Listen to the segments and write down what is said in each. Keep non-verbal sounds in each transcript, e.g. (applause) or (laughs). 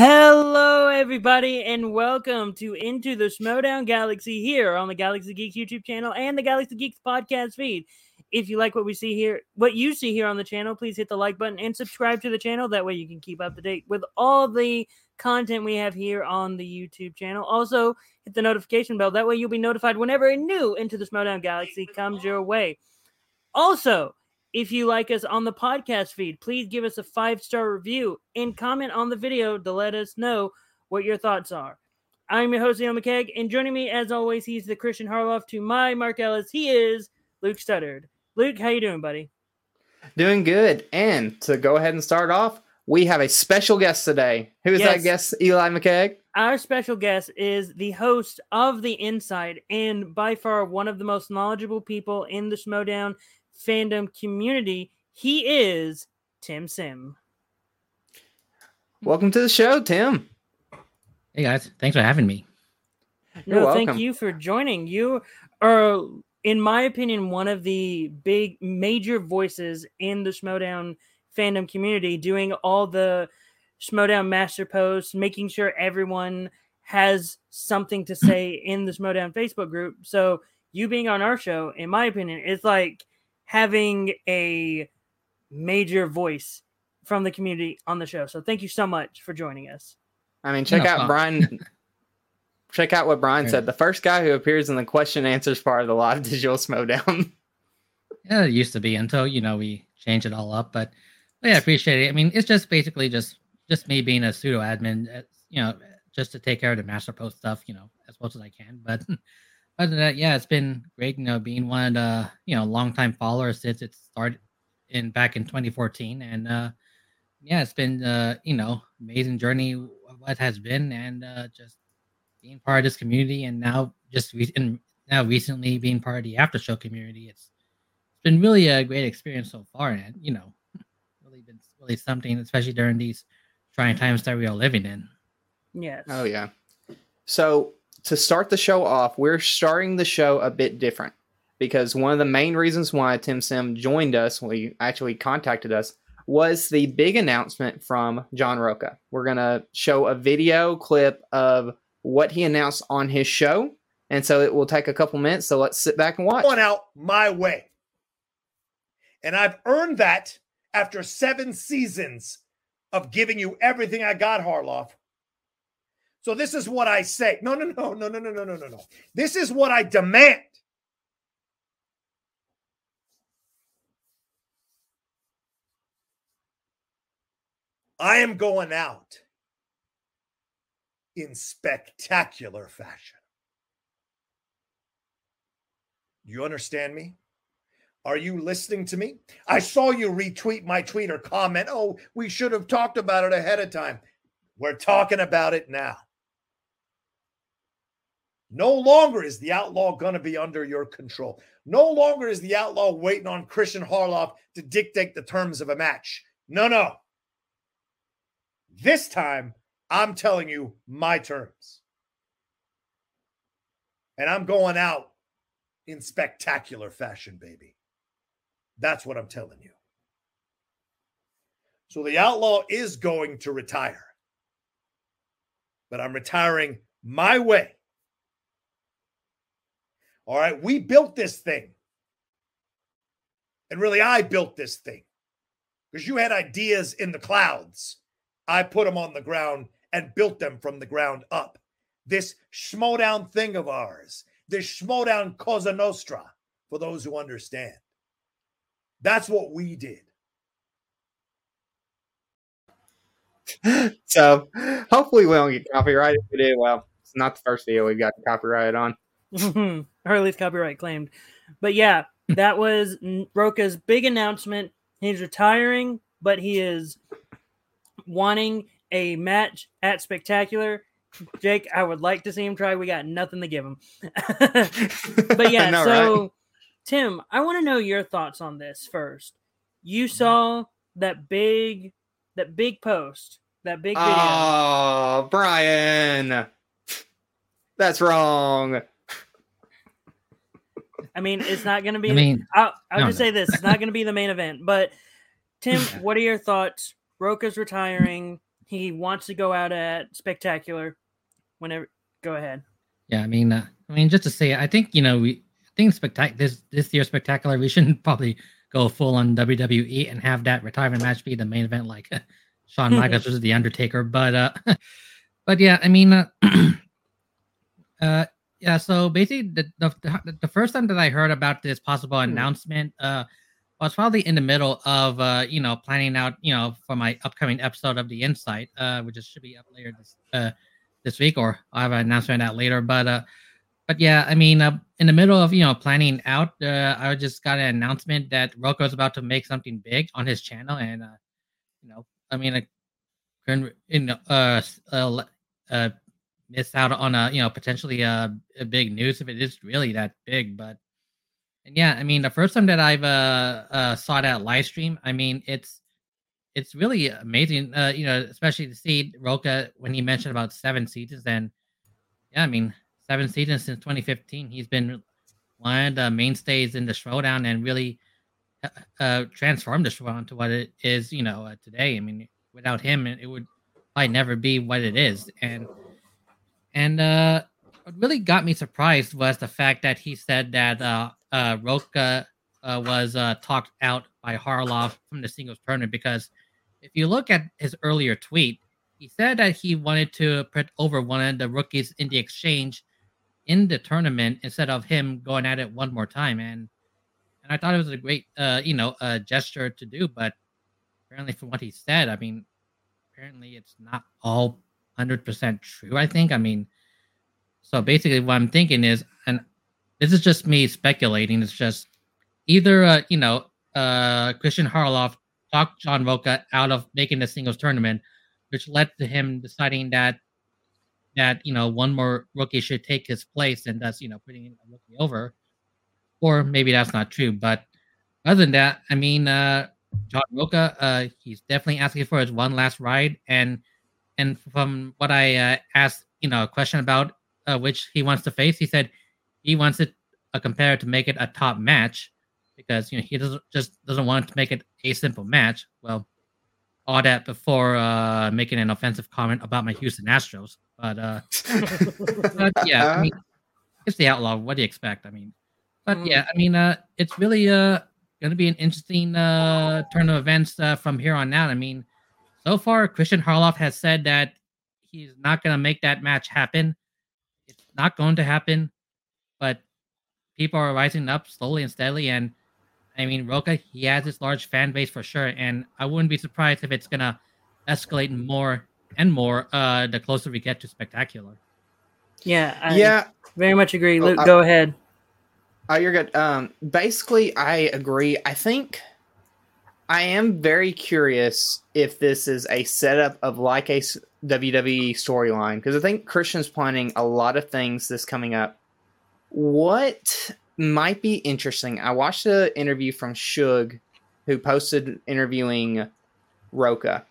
Hello, everybody, and welcome to Into the Schmodown Galaxy here on the Galaxy Geeks YouTube channel and the Galaxy Geeks podcast feed. If you like what we see here, what you see here on the channel, please hit the like button and subscribe to the channel. That way, you can keep up to date with all the content we have here on the YouTube channel. Also, hit the notification bell. That way, you'll be notified whenever a new Into the Schmodown Galaxy comes your way. Also, if you like us on the podcast feed, please give us a five star review and comment on the video to let us know what your thoughts are. I'm your host, Neil McKeag, and joining me, as always, he's the Christian Harloff to my Mark Ellis. He is Luke Studdard. Luke, how you doing, buddy? Doing good. And to go ahead and start off, we have a special guest today. Who is Yes. that guest, Eli McKeag? Our special guest is the host of The Inside and by far one of the most knowledgeable people in the Schmodown fandom community. He is Tim Sim. Welcome to the show, Tim. Hey guys, thanks for having me. You're no, thank you for joining. You are, in my opinion, one of the big major voices in the Schmodown fandom community, doing all the Schmodown master posts, making sure everyone has something to say in the Schmodown Facebook group. So you being on our show, in my opinion, is like having a major voice from the community on the show. So thank you so much for joining us. I mean, check No out. Brian. (laughs) check out what Brian Right. said. The first guy who appears in the question answers part of the live (laughs) digital Schmodown. Yeah, it used to be until you know we changed it all up, but, but yeah, I appreciate it. I mean, it's just basically just just me being a pseudo admin, uh, you know, just to take care of the master post stuff, you know, as much as I can. But (laughs) other than that, yeah, it's been great, you know, being one of the you know longtime followers since it started in back in 2014, and uh yeah, it's been uh you know amazing journey of what has been, and uh just being part of this community, and now just re- and now recently being part of the after show community, it's it's been really a great experience so far, and you know, (laughs) really been really something, especially during these trying times that we are living in. Yes. Oh yeah. So to start the show off, we're starting the show a bit different because one of the main reasons why Tim Sim joined us, when he actually contacted us, was the big announcement from John Rocha. We're gonna show a video clip of what he announced on his show, and so it will take a couple minutes. So let's sit back and watch. one out my way. And I've earned that after seven seasons of giving you everything I got, Harloff. So this is what I say. No, no, no, no, no, no, no, no, no, no. This is what I demand. I am going out in spectacular fashion. You understand me? Are you listening to me? I saw you retweet my tweet or comment. Oh, we should have talked about it ahead of time. We're talking about it now. No longer is the outlaw going to be under your control. No longer is the outlaw waiting on Christian Harloff to dictate the terms of a match. No, no. This time, I'm telling you my terms. And I'm going out in spectacular fashion, baby. That's what I'm telling you. So the outlaw is going to retire, but I'm retiring my way. All right, we built this thing. And really, I built this thing because you had ideas in the clouds. I put them on the ground and built them from the ground up. This schmodown thing of ours, this schmodown Cosa Nostra, for those who understand. That's what we did. (laughs) So hopefully we don't get copyrighted. If we do, well, it's not the first video we've got copyrighted on. (laughs) or at least copyright claimed. But yeah, that was Rocha's big announcement. He's retiring, but he is wanting a match at Spectacular. Jake, I would like to see him try. We got nothing to give him. (laughs) but yeah, (laughs) know, so right? Tim, I want to know your thoughts on this first. You mm-hmm. saw that big that big post, that big video. Oh, Brian. That's wrong. I mean, it's not going to be. I mean, I'll, I'll no, just no. say this: it's not going to be the main event. But Tim, Yeah. (laughs) what are your thoughts? Rocha's retiring. he wants to go out at spectacular. Whenever, go ahead. Yeah, I mean, uh, I mean, just to say, I think you know, we I think spectac this this year spectacular. We shouldn't (laughs) probably go full on WWE and have that retirement match be the main event, like (laughs) Shawn Michaels versus the Undertaker. But uh, but yeah, I mean, uh, (clears throat) uh, yeah. So basically, the, the the first time that I heard about this possible Hmm. announcement, uh, I was probably in the middle of uh, you know, planning out, you know, for my upcoming episode of the Insight, uh, which is should be up later this uh this week, or I'll have an announcement out later. But uh, but yeah, I mean, uh, in the middle of you know planning out, uh, I just got an announcement that Rocha is about to make something big on his channel, and uh, you know, I mean, I couldn't you know uh uh, uh miss out on a you know potentially a, a big news if it is really that big, but and yeah, I mean, the first time that I've uh, uh saw that live stream, I mean, it's it's really amazing, uh, you know, especially to see Rocha when he mentioned about seven seasons, and yeah, I mean, seven seasons since 2015, he's been one of the mainstays in the Schmodown and really uh, uh, transformed the Schmodown to what it is, you know, uh, today. I mean, without him, it it would probably never be what it is, and and uh, what really got me surprised was the fact that he said that uh, uh, Rocha uh, was uh, talked out by Harloff from the singles tournament because if you look at his earlier tweet, he said that he wanted to put over one of the rookies in the exchange in the tournament instead of him going at it one more time. And and I thought it was a great, uh, you know, uh, gesture to do. But apparently, from what he said, I mean, apparently it's not all hundred percent true. I think. I mean, so basically, what I'm thinking is, and this is just me speculating. It's just either, uh, you know, uh, Christian Harloff talked John Rocha out of making the singles tournament, which led to him deciding that that you know one more rookie should take his place, and thus you know putting a rookie over. Or maybe that's not true, but other than that, I mean, uh, John Rocha, uh, he's definitely asking for his one last ride, and and from what I uh, asked, you know, a question about uh, which he wants to face, he said he wants it a competitor to make it a top match because you know he doesn't just doesn't want to make it a simple match. Well, all that before uh, making an offensive comment about my Houston Astros, but uh, (laughs) but yeah, I mean, it's the outlaw. What do you expect? I mean, but yeah, I mean, uh, it's really uh going to be an interesting uh turn of events uh, from here on out. I mean, so far Christian Harloff has said that he's not going to make that match happen. It's not going to happen, but people are rising up slowly and steadily. And I mean, Rocha, he has this large fan base for sure, and I wouldn't be surprised if it's going to escalate more and more uh the closer we get to spectacular. Yeah, I yeah, very much agree. Oh, Luke, I- go ahead. Oh, you're good. Um, basically, I agree. I think I am very curious if this is a setup of like a WWE storyline because I think Christian's planning a lot of things this coming up. What might be interesting? I watched an interview from Shug, who posted interviewing Rocha,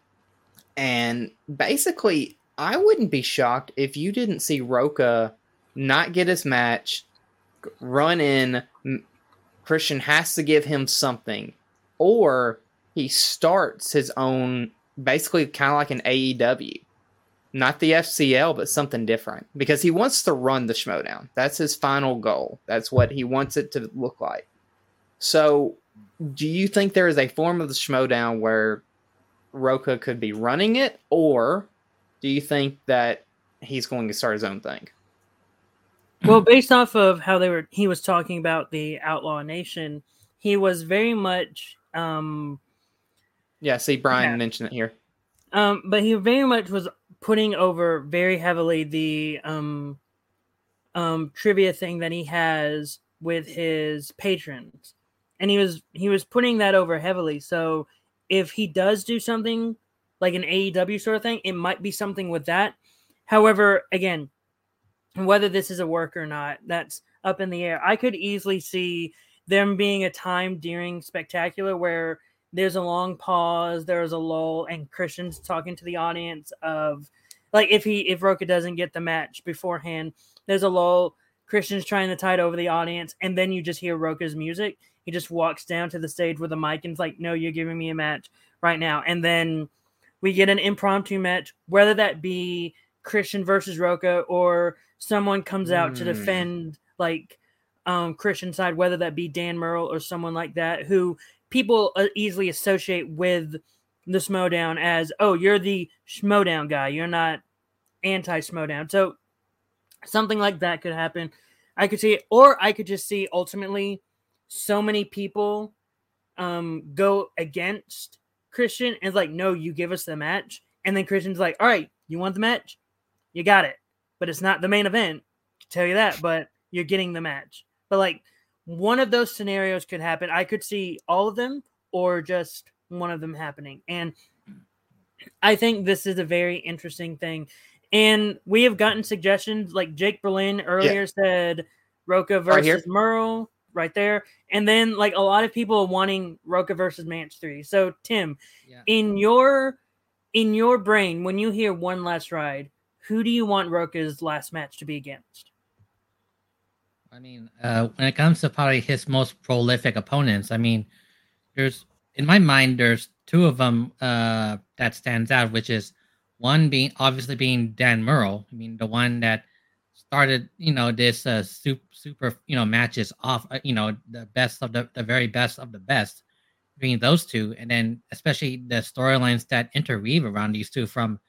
and basically, I wouldn't be shocked if you didn't see Rocha not get his match run in. Christian has to give him something, or he starts his own, basically kind of like an AEW, not the FCL, but something different because he wants to run the Schmodown. That's his final goal. That's what he wants it to look like. So, do you think there is a form of the Schmodown where Rocha could be running it, or do you think that he's going to start his own thing? Well, based off of how they were, he was talking about the Outlaw Nation. He was very much, um, Yeah, see, Brian Yeah. mentioned it here. um, but he very much was putting over very heavily the um, um, trivia thing that he has with his patrons, and he was he was putting that over heavily. So if he does do something like an AEW sort of thing, it might be something with that. However, again, whether this is a work or not, that's up in the air. I could easily see them being a time during Spectacular where there's a long pause, there's a lull, and Christian's talking to the audience of like if he if Rocha doesn't get the match beforehand, there's a lull. Christian's trying to tide over the audience, and then you just hear Rocha's music. He just walks down to the stage with a mic and's like, "No, you're giving me a match right now." And then we get an impromptu match, whether that be Christian versus Rocha or someone comes out to Mm. defend like um Christian side, whether that be Dan Murrell or someone like that, who people uh, easily associate with the Schmodown as, oh, you're the Schmodown guy, you're not anti Schmodown. So something like that could happen. I could see it, or I could just see ultimately so many people um go against Christian and like, no, you give us the match. And then Christian's like, all right, you want the match? You got it. But it's not the main event. I tell you that, but you're getting the match. But like one of those scenarios could happen. I could see all of them or just one of them happening. And I think this is a very interesting thing. And we have gotten suggestions like Jake Berlin earlier said Rocha Right versus Murrell right there. And then like a lot of people are wanting Rocha versus Match 3. So Tim, Yeah. in your in your brain, when you hear one last ride, who do you want Rocha's last match to be against? I mean, uh, when it comes to probably his most prolific opponents, I mean, there's in my mind there's two of them uh, that stands out, which is one being obviously being Dan Murrell. I mean, the one that started, you know, this uh, super, super, you know, matches off, uh, you know, the best of the the very best of the best between those two, and then especially the storylines that interweave around these two from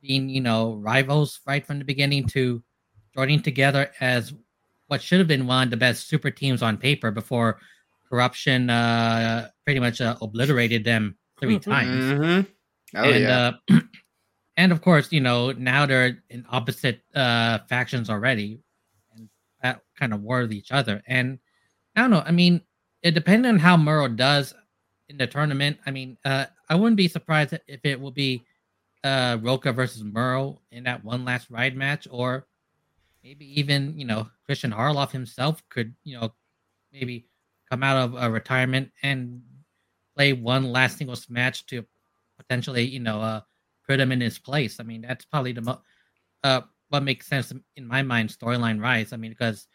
being, you know, rivals right from the beginning to joining together as what should have been one of the best super teams on paper before corruption uh pretty much uh, obliterated them three Mhm. times Mhm. Oh and yeah. uh (clears throat) and of course you know now they're in opposite uh factions already and at kind of war with each other and i don't know i mean it depends on how Murrell does in the tournament i mean uh i wouldn't be surprised if it will be uh rocha versus Murrell in that one last ride match or maybe even you know christian harloff himself could you know maybe come out of a retirement and play one last singles match to potentially you know uh put him in his place. I mean that's probably the mo- uh what makes sense in my mind storyline rise i mean because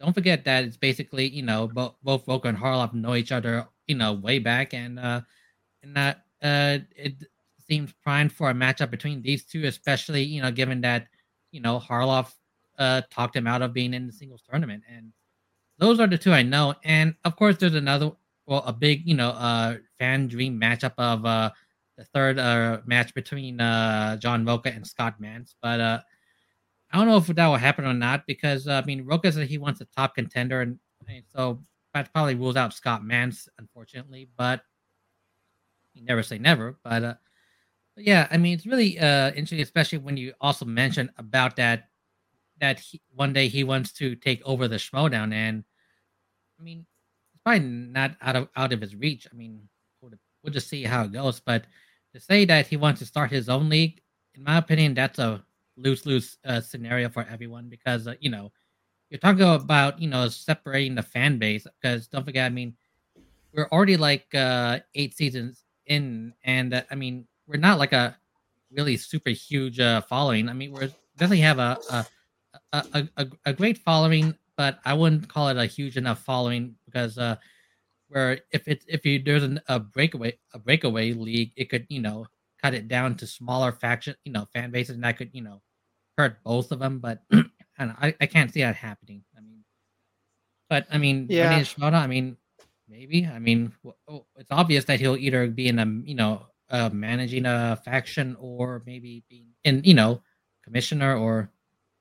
don't forget that it's basically you know both both Rocha and Harloff know each other you know way back and uh and that uh it seems primed for a matchup between these two especially you know given that you know Harloff uh talked him out of being in the singles tournament. And those are the two I know. And of course there's another well a big you know uh fan dream matchup of uh the third uh match between uh John Rocha and Scott Mantz but uh I don't know if that will happen or not because uh, I mean Rocha said he wants a top contender and, and so that probably rules out Scott Mantz unfortunately. But you never say never. But uh but yeah I mean it's really uh interesting especially when you also mentioned about that that he, one day he wants to take over the Schmodown and I mean it's probably not out of out of his reach. I mean we'll, just see how it goes. But to say that he wants to start his own league in my opinion that's a lose lose uh, scenario for everyone because uh, you know you're talking about you know separating the fan base because don't forget I mean we're already like uh eight seasons in and uh, I mean we're not like a really super huge uh following. I mean we're definitely have a a, a, a, a great following but I wouldn't call it a huge enough following because uh where if it's if you there's an, a breakaway a breakaway league it could you know cut it down to smaller faction you know fan bases and that could you know hurt both of them but (clears throat) I, don't know, I, I can't see that happening i mean but i mean Yeah. yeah. Shimoda, i mean maybe i mean w- oh, it's obvious that he'll either be in a you know uh, managing a faction or maybe being in you know commissioner or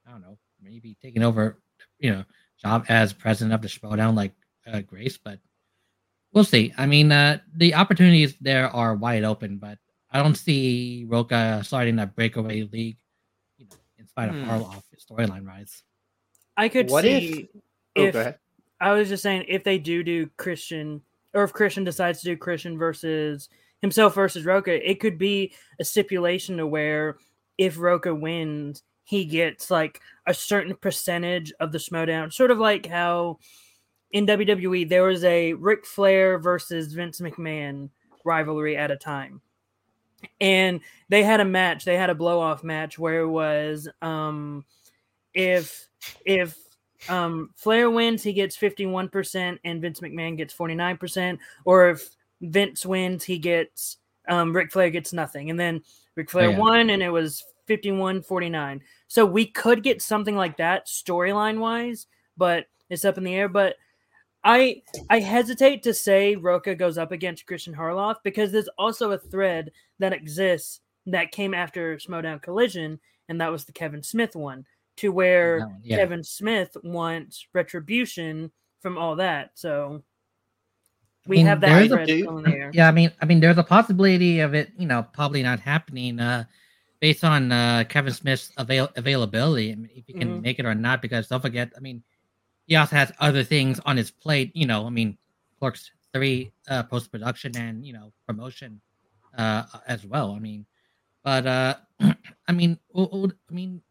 i don't know maybe taking over you know job as president of the Schmodown like uh, grace but we'll see i mean uh the opportunities there are wide open but I don't see Rocha starting a breakaway league, you know, in spite of Hmm. Harloff storyline rise. I could What if- see Oh, if go ahead. I was just saying if they do do Christian or if Christian decides to do Christian versus himself versus Rocha, it could be a stipulation to where if Rocha wins, he gets like a certain percentage of the Schmodown, sort of like how in WWE there was a Ric Flair versus Vince McMahon rivalry at a time. And they had a match, they had a blow off match where it was um if if um Flair wins, he gets 51% and Vince McMahon gets 49%, or if Vince wins, he gets um, Ric Flair gets nothing, and then Ric Flair Oh, yeah. won, and it was 51-49. So we could get something like that storyline wise, but it's up in the air. But I I hesitate to say Rocha goes up against Christian Harloff because there's also a thread that exists that came after Schmodown Collision, and that was the Kevin Smith one, to where yeah. Kevin Smith wants retribution from all that. So we mean, have that thread still in the air. Yeah, I mean, I mean, there's a possibility of it, you know, probably not happening, uh, based on uh, Kevin Smith's avail- availability, I mean, if he can Mhm. make it or not. Because don't forget, I mean, he also has other things on his plate. You know, I mean, Clerks three uh, post production and you know promotion uh, as well. I mean, but uh, (clears throat) I mean, I mean,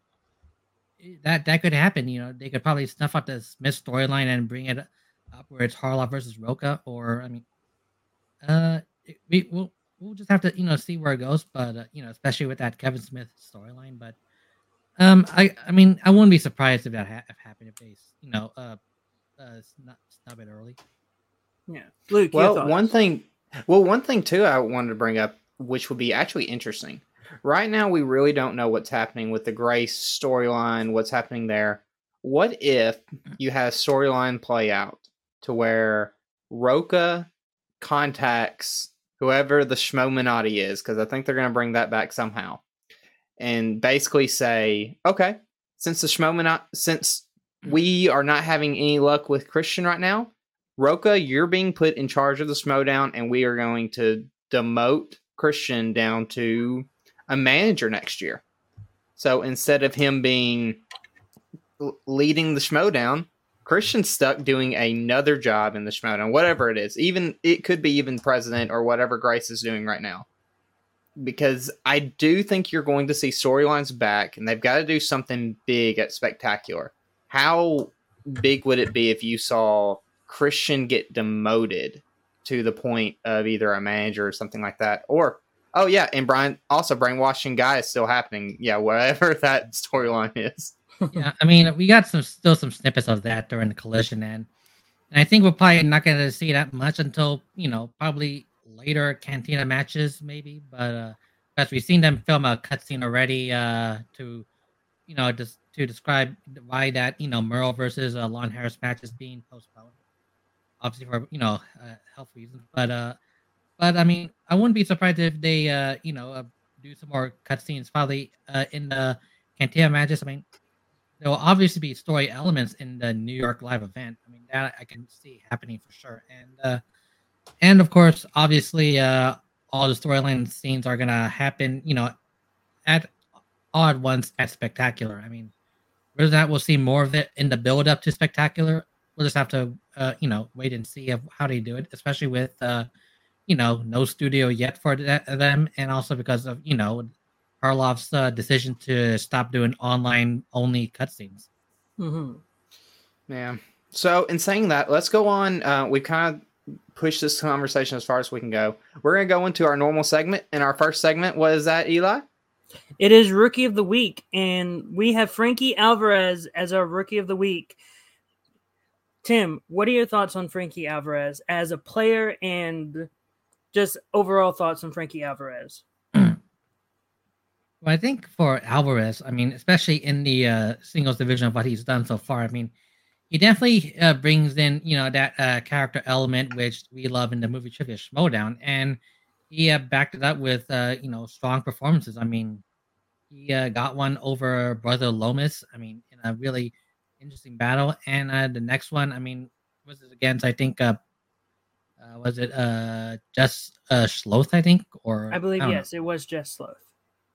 that that could happen. You know, they could probably snuff out the Smith storyline and bring it up where it's Harloff versus Rocha, or I mean, uh, it- we'll we'll just have to you know see where it goes. But uh, you know, especially with that Kevin Smith storyline. But um, I I mean, I wouldn't be surprised if that ha- if happened if they you know uh, uh snub, snub it early. Yeah, Luke. Well, one thing, well, one thing too, I wanted to bring up, which would be actually interesting. Right now, we really don't know what's happening with the Grace storyline. What's happening there? What if you had a storyline play out to where Rocha contacts whoever the Schmominati is, because I think they're going to bring that back somehow, and basically say, okay, since the Schmominati, since we are not having any luck with Christian right now, Rocha, you're being put in charge of the Schmodown, and we are going to demote Christian down to a manager next year. So instead of him being leading the Schmodown, Christian's stuck doing another job in the Schmodown, whatever it is. Even it could be even president or whatever Grace is doing right now. Because I do think you're going to see storylines back, and they've got to do something big at Spectacular. How big would it be if you saw Christian get demoted to the point of either a manager or something like that? Or, oh yeah, and Brian also brainwashing guy is still happening. Yeah, whatever (laughs) that storyline is. Yeah, I mean, we got some still some snippets of that during the collision, and I think we're probably not going to see that much until you know probably later Cantina matches, maybe. But uh, because we've seen them film a cutscene already uh, to you know just to describe why that you know Murrell versus uh, Lon Harris match is being postponed, obviously for you know uh, health reasons. But uh, but I mean, I wouldn't be surprised if they uh you know uh, do some more cutscenes probably uh, in the Cantina matches. I mean there will obviously be story elements in the New York live event. I mean, that I can see happening for sure. And uh and of course, obviously, uh all the storyline scenes are gonna happen, you know, at at once at spectacular. I mean, whether that we'll see more of it in the build up to spectacular, we'll just have to uh, you know, wait and see how they do it, especially with uh, you know, no studio yet for them, and also because of, you know, Harloff's uh, decision to stop doing online only cutscenes. Mhm. Yeah. So, in saying that, let's go on. Uh, we kind of pushed this conversation as far as we can go. We're going to go into our normal segment. And our first segment was that, Eli? It is rookie of the week, and we have Frankie Alvarez as our rookie of the week. Tim, what are your thoughts on Frankie Alvarez as a player and just overall thoughts on Frankie Alvarez? Well, I think for Alvarez, I mean, especially in the uh, singles division of what he's done so far, I mean, he definitely uh, brings in, you know, that uh, character element which we love in the movie Trivia Schmodown, and he uh, backed it up with, uh, you know, strong performances. I mean, he uh, got one over Brother Lomas. I mean, in a really interesting battle, and uh, the next one, I mean, was it against? I think, uh, uh, was it uh, just uh, Schloth? I think, or I believe know. yes, it was Jess Sloth.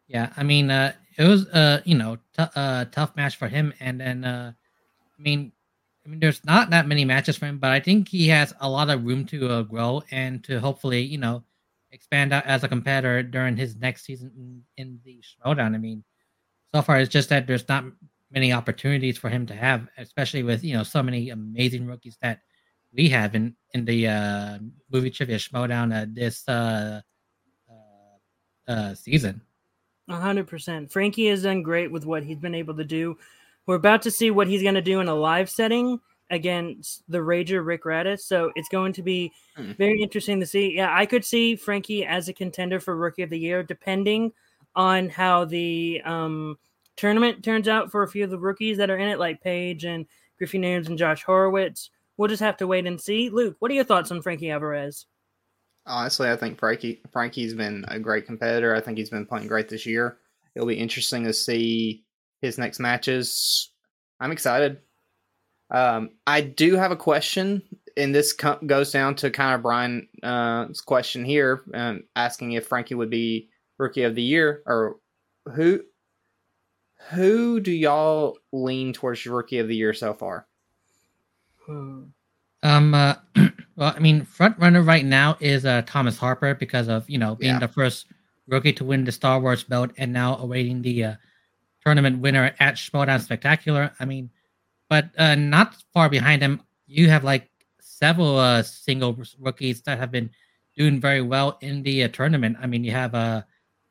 Yeah, I mean, uh, it was uh, you know, t- uh, tough match for him, and then uh, I mean, I mean, there's not that many matches for him, but I think he has a lot of room to uh, grow and to hopefully, you know, expand out as a competitor during his next season in, in the Schmodown. I mean, so far it's just that there's not many opportunities for him to have, especially with you know so many amazing rookies that we have in in the uh, movie trivia Schmodown uh, this uh, uh, uh, season. A hundred percent. Frankie has done great with what he's been able to do. We're about to see what he's going to do in a live setting, against the Rager Rick Radis. So it's going to be Hmm. very interesting to see. Yeah, I could see Frankie as a contender for Rookie of the Year, depending on how the um, tournament turns out for a few of the rookies that are in it, like Paige and Griffin Newman and Josh Horowitz. We'll just have to wait and see. Luke, what are your thoughts on Frankie Alvarez? Honestly, I think Frankie Frankie's been a great competitor. I think he's been playing great this year. It'll be interesting to see his next matches. I'm excited. Um, I do have a question, and this co- goes down to kind of Brian's uh, question here, um, asking if Frankie would be Rookie of the Year or who. Who do y'all lean towards Rookie of the Year so far? Hmm. Um, uh, (clears throat) well, I mean, front runner right now is uh, Thomas Harper because of you know being Yeah. the first rookie to win the Star Wars belt and now awaiting the uh, tournament winner at Schmodown Spectacular. I mean, but uh, not far behind him, you have like several uh, single rookies that have been doing very well in the uh, tournament. I mean, you have uh,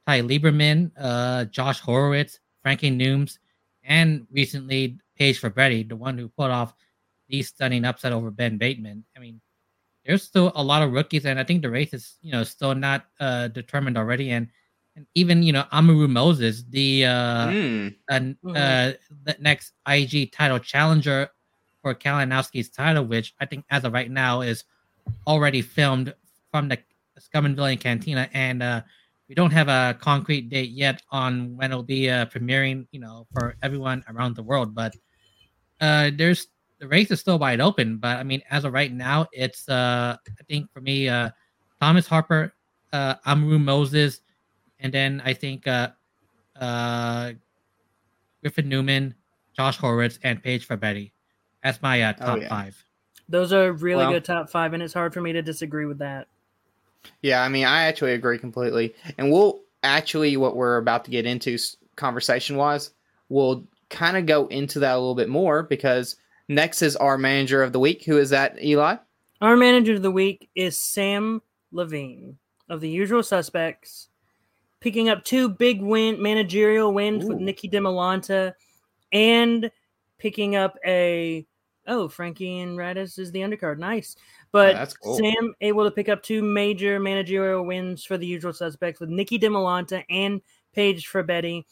Ty Lieberman, uh, Josh Horowitz, Frankie Nooms, and recently Paige Fabretti, the one who put off the stunning upset over Ben Bateman. I mean, there's still a lot of rookies, and I think the race is you know still not uh, determined already. And and even you know Amaru Moses, the uh, uh, uh, the next IG title challenger for Kalinowski's title, which I think as of right now is already filmed from the Scum and Villain Cantina, and uh, we don't have a concrete date yet on when it'll be uh, premiering, you know, for everyone around the world. But uh, there's the race is still wide open. But I mean, as of right now, it's uh, I think for me, uh, Thomas Harper, uh, Amaru Moses, and then I think uh, uh, Griffin Newman, Josh Horowitz, and Paige Fabretti. That's my uh, Oh, top yeah. five. Those are really Well- good top five, and it's hard for me to disagree with that. Yeah, I mean, I actually agree completely. And we'll actually, what we're about to get into conversation wise, we'll kind of go into that a little bit more because next is our manager of the week. Who is that, Eli? Our manager of the week is Sam Levine of the Usual Suspects, picking up two big win managerial wins with Nikki DeMolanta, and picking up a oh Frankie and Radis is the undercard. Nice, but that's cool. Sam able to pick up two major managerial wins for the Usual Suspects with Nikki DeMolanta and Paige Frabetti.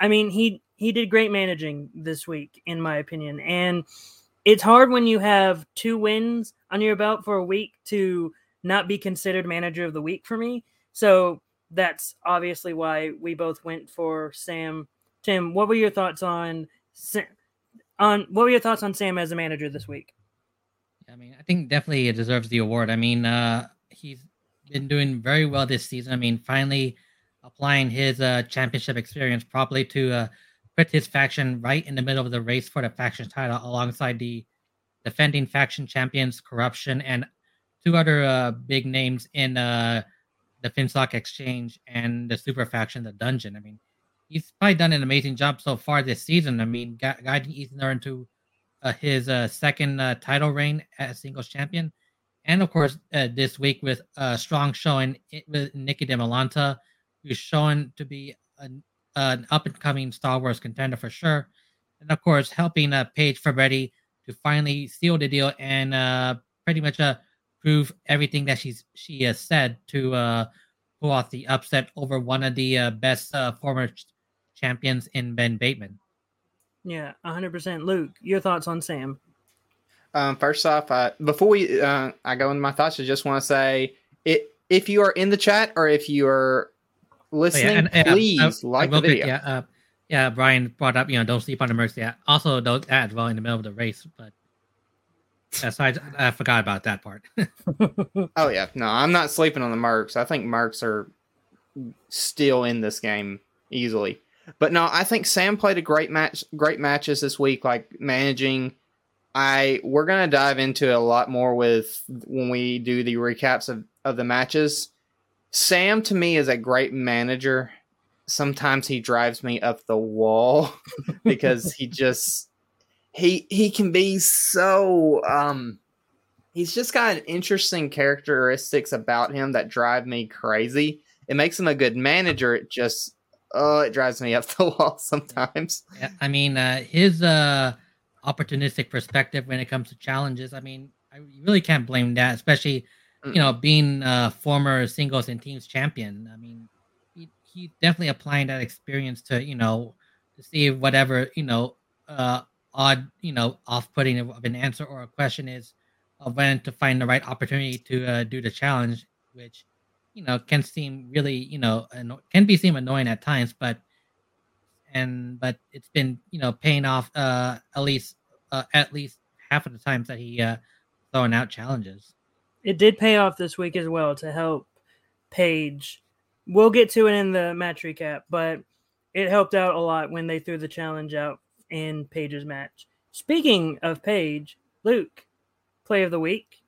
I mean, he he did great managing this week, in my opinion, and it's hard when you have two wins on your belt for a week to not be considered manager of the week for me. So that's obviously why we both went for Sam. Tim, what were your thoughts on Sa- on what were your thoughts on Sam as a manager this week? I mean, I think definitely it deserves the award. I mean, uh, he's been doing very well this season. I mean, finally applying his uh, championship experience properly to uh, put his faction right in the middle of the race for the faction title alongside the defending faction champions, Corruption, and two other uh, big names in uh, the Finstock Exchange and the Super Faction, the Dungeon. I mean, he's probably done an amazing job so far this season. I mean, gu- guiding Ethan into uh, his uh, second uh, title reign as singles champion, and of course uh, this week with a strong showing with Nikki DeMolanta, who's shown to be an, an up and coming Star Wars contender for sure, and of course helping uh, Paige Fabretti to finally seal the deal and uh, pretty much uh, prove everything that she's she has said to uh, pull off the upset over one of the uh, best uh, former ch- champions in Ben Bateman. Yeah, 100%. Luke, your thoughts on Sam? Um, first off, uh, before we uh, I go into my thoughts, I just want to say it if you are in the chat or if you are Oh, listening, and, please uh, like the real quick, video. yeah, uh, yeah. Brian brought up, you know, don't sleep on the mercs. Yeah, also don't add well in the middle of the race, but aside, I forgot about that part. (laughs) Oh yeah, no, I'm not sleeping on the Mercs. I think Mercs are still in this game easily. But no, I think Sam played a great match, great matches this week, like managing. I we're gonna dive into a lot more with when we do the recaps of, of the matches. Sam to me is a great manager. Sometimes he drives me up the wall (laughs) because he just he he can be so um he's just got interesting characteristics about him that drive me crazy. It makes him a good manager. It just oh, it drives me up (laughs) the wall sometimes. Yeah, I mean, uh, his uh, opportunistic perspective when it comes to challenges. I mean, I really can't blame that, especially you know being a former singles and teams champion. I mean, he, he definitely applying that experience to you know to see whatever you know uh odd you know off-putting of an answer or a question is of when to find the right opportunity to uh, do the challenge, which you know can seem really you know anno- can be seem annoying at times, but and but it's been you know paying off uh at least uh, at least half of the times that he uh throwing out challenges. It did pay off this week as well to help Paige. We'll get to it in the match recap, but it helped out a lot when they threw the challenge out in Paige's match. Speaking of Paige, Luke, play of the week.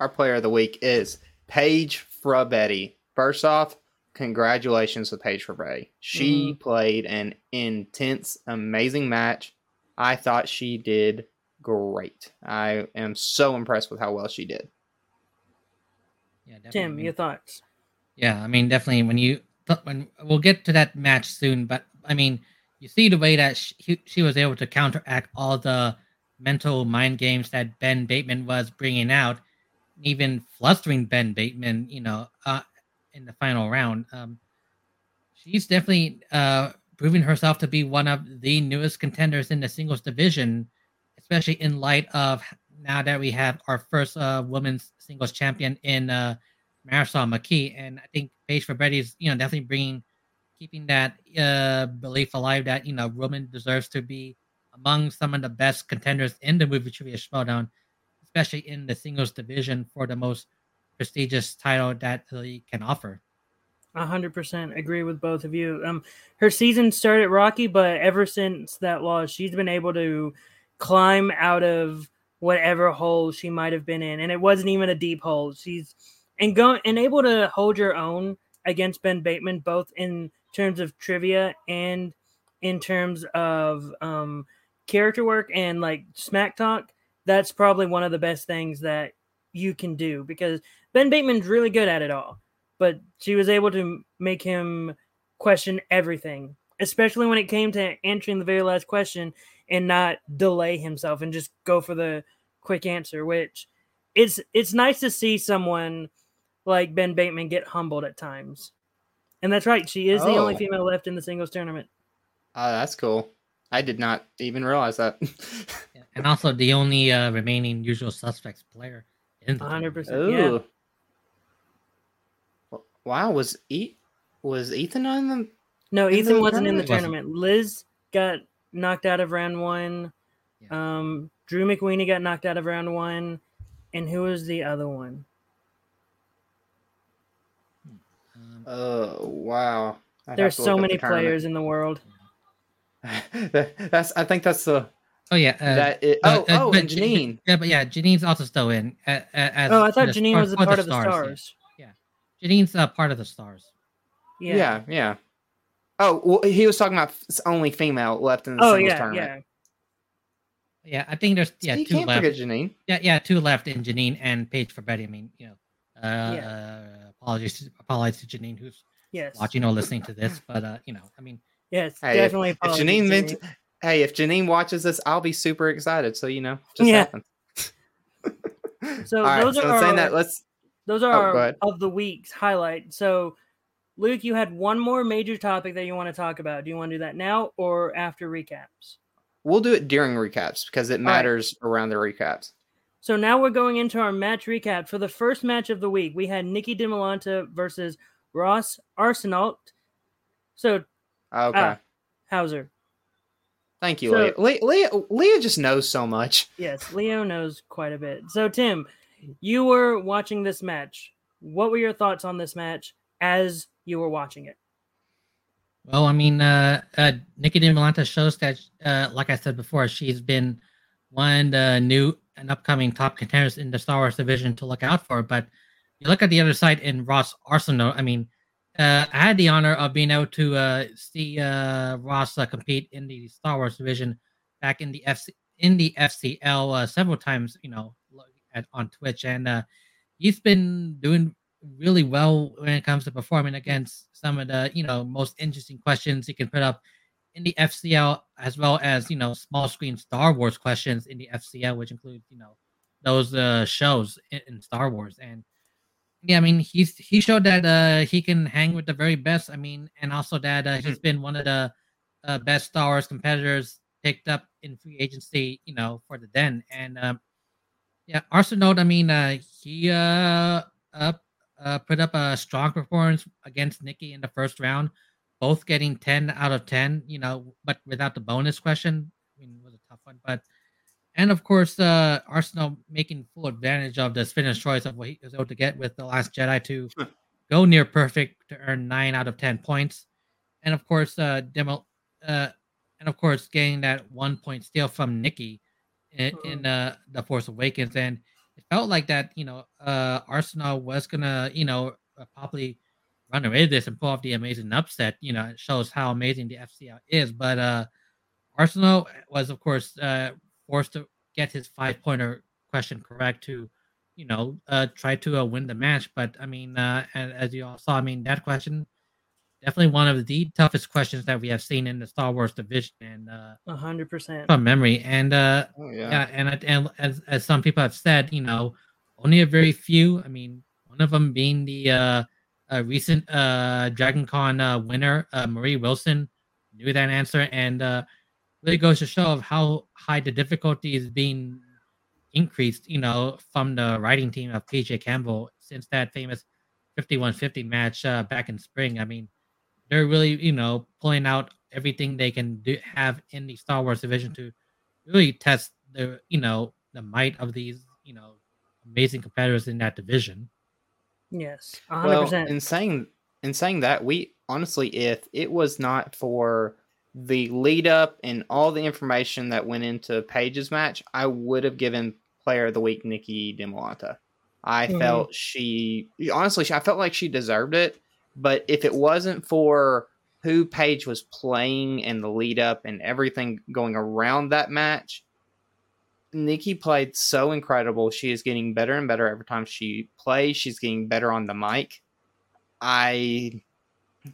Our player of the week is Paige Frabetti. First off, congratulations to Paige Frabetti. She Mhm. played an intense, amazing match. I thought she did great. I am so impressed with how well she did. Yeah, definitely. Tim, your thoughts? Yeah, I mean, definitely when you when we'll get to that match soon, but I mean, you see the way that she, she was able to counteract all the mental mind games that Ben Bateman was bringing out, even flustering Ben Bateman, you know, uh, in the final round. Um, she's definitely uh, proving herself to be one of the newest contenders in the singles division, especially in light of now that we have our first uh, women's singles champion in uh, Marisol McKee, and I think Paige Fabetti is, you know, definitely bringing, keeping that uh, belief alive that you know women deserves to be among some of the best contenders in the movie trivia schmodown, especially in the singles division for the most prestigious title that the league can offer. A hundred percent agree with both of you. Um, her season started rocky, but ever since that loss, she's been able to climb out of whatever hole she might have been in, and it wasn't even a deep hole. She's and go and able to hold your own against Ben Bateman, both in terms of trivia and in terms of um, character work and like smack talk. That's probably one of the best things that you can do because Ben Bateman's really good at it all but she was able to make him question everything, especially when it came to answering the very last question and not delay himself and just go for the quick answer. Which it's it's nice to see someone like Ben Bateman get humbled at times, and that's right. She is the only Oh. female left in the singles tournament. Oh, that's cool. I did not even realize that. (laughs) And also the only uh, remaining usual suspects player in the A hundred tournament. percent. Yeah. Ooh. W- Wow, was e- was Ethan on the No, In Ethan the wasn't in the tournament? tournament. Liz got knocked out of round one. Um, Drew McWeeny got knocked out of round one. And who was the other one? Oh, wow. I'd There's so many the players in the world. (laughs) That- that's. I think that's the. oh yeah. Uh, that it, uh, oh, uh, oh, but and J- Janine. Yeah, but yeah, Janine's also still in. Uh, uh, as Oh, I thought the Janine star- was a for part of the stars. yeah. stars. Janine's uh, part of the stars. Yeah. Yeah. yeah, Oh, well, he was talking about only female left in the Oh singles yeah, tournament. Yeah. Yeah, I think there's yeah you two can't left. forget Janine. Yeah, yeah, two left in Janine and Paige for Betty. I mean, you know, uh, Yeah. uh, apologies, to, apologies to Janine who's Yes. watching or listening to this, but uh, you know, I mean, Yes, Hey, definitely. If apologies, Janine meant, hey, if Janine watches this, I'll be super excited. So you know, just Yeah. happens. (laughs) So All right, those so are saying our- that, let's. Those are Oh, our of the week's highlight. So, Luke, you had one more major topic that you want to talk about. Do you want to do that now or after recaps? We'll do it during recaps because it right. matters around the recaps. So now we're going into our match recap. For the first match of the week, we had Nikki DiMolanta versus Ross Arsenault. So, Okay. Ah. Hauser. Thank you, so- Leah. Leah. Leah just knows so much. Yes, Leo knows quite a bit. So, Tim, you were watching this match. What were your thoughts on this match as you were watching it? Well, I mean, uh, uh Nikki DiMolanta shows that, uh, like I said before, she's been one of the new and upcoming top contenders in the Star Wars division to look out for. But you look at the other side in Ross Arsenault. I mean, uh, I had the honor of being able to uh, see uh, Ross uh, compete in the Star Wars division back in the FC in the FCL uh, several times. You know, at, on Twitch, and uh, he's been doing really well when it comes to performing against some of the you know most interesting questions he can put up in the FCL as well as you know small screen Star Wars questions in the FCL, which includes you know those uh, shows in, in, Star Wars. And yeah, I mean he's he showed that uh, he can hang with the very best. I mean, and also that uh, he's been one of the uh, best Star Wars competitors picked up in free agency, you know, for the Den. And um, yeah, Arsenault, I mean, uh, he uh, up uh, put up a strong performance against Nikki in the first round both getting 10 out of 10, you know, but without the bonus question. I mean, it was a tough one. But, and of course, uh, Arsenault making full advantage of the spinner's choice of what he was able to get with The Last Jedi to (laughs) go near perfect to earn 9 out of 10 points. And of course, uh, demo, uh, and of course, getting that one point steal from Nikki in, in uh, The Force Awakens. And felt like that, you know, uh, Arsenault was to, you know, uh, probably run away with this and pull off the amazing upset, you know, it shows how amazing the FCL is. But uh Arsenault was, of course, uh, forced to get his five pointer question correct to, you know, uh, try to uh, win the match. But I mean, uh, as you all saw, I mean, that question definitely one of the toughest questions that we have seen in the Star Wars division, and uh, a hundred percent from memory. And uh, oh, yeah. yeah, and and as as some people have said, you know, only a very few. I mean, one of them being the uh, a recent uh, Dragon Con uh, winner, uh, Marie Wilson, knew that answer, and uh, really goes to show of how high the difficulty is being increased. You know, from the writing team of PJ Campbell since that famous 5150 match uh, back in spring. I mean, they're really you know pulling out everything they can do have in the Star Wars division to really test the you know the might of these you know amazing competitors in that division. Yes, 100%. Well, in saying in saying that, we honestly, if it was not for the lead up and all the information that went into Paige's match, I would have given Player of the Week Nikki Demolanta. I mm-hmm. felt she honestly, I felt like she deserved it. But if it wasn't for who Paige was playing and the lead up and everything going around that match, Nikki played so incredible. She is getting better and better every time she plays. She's getting better on the mic. I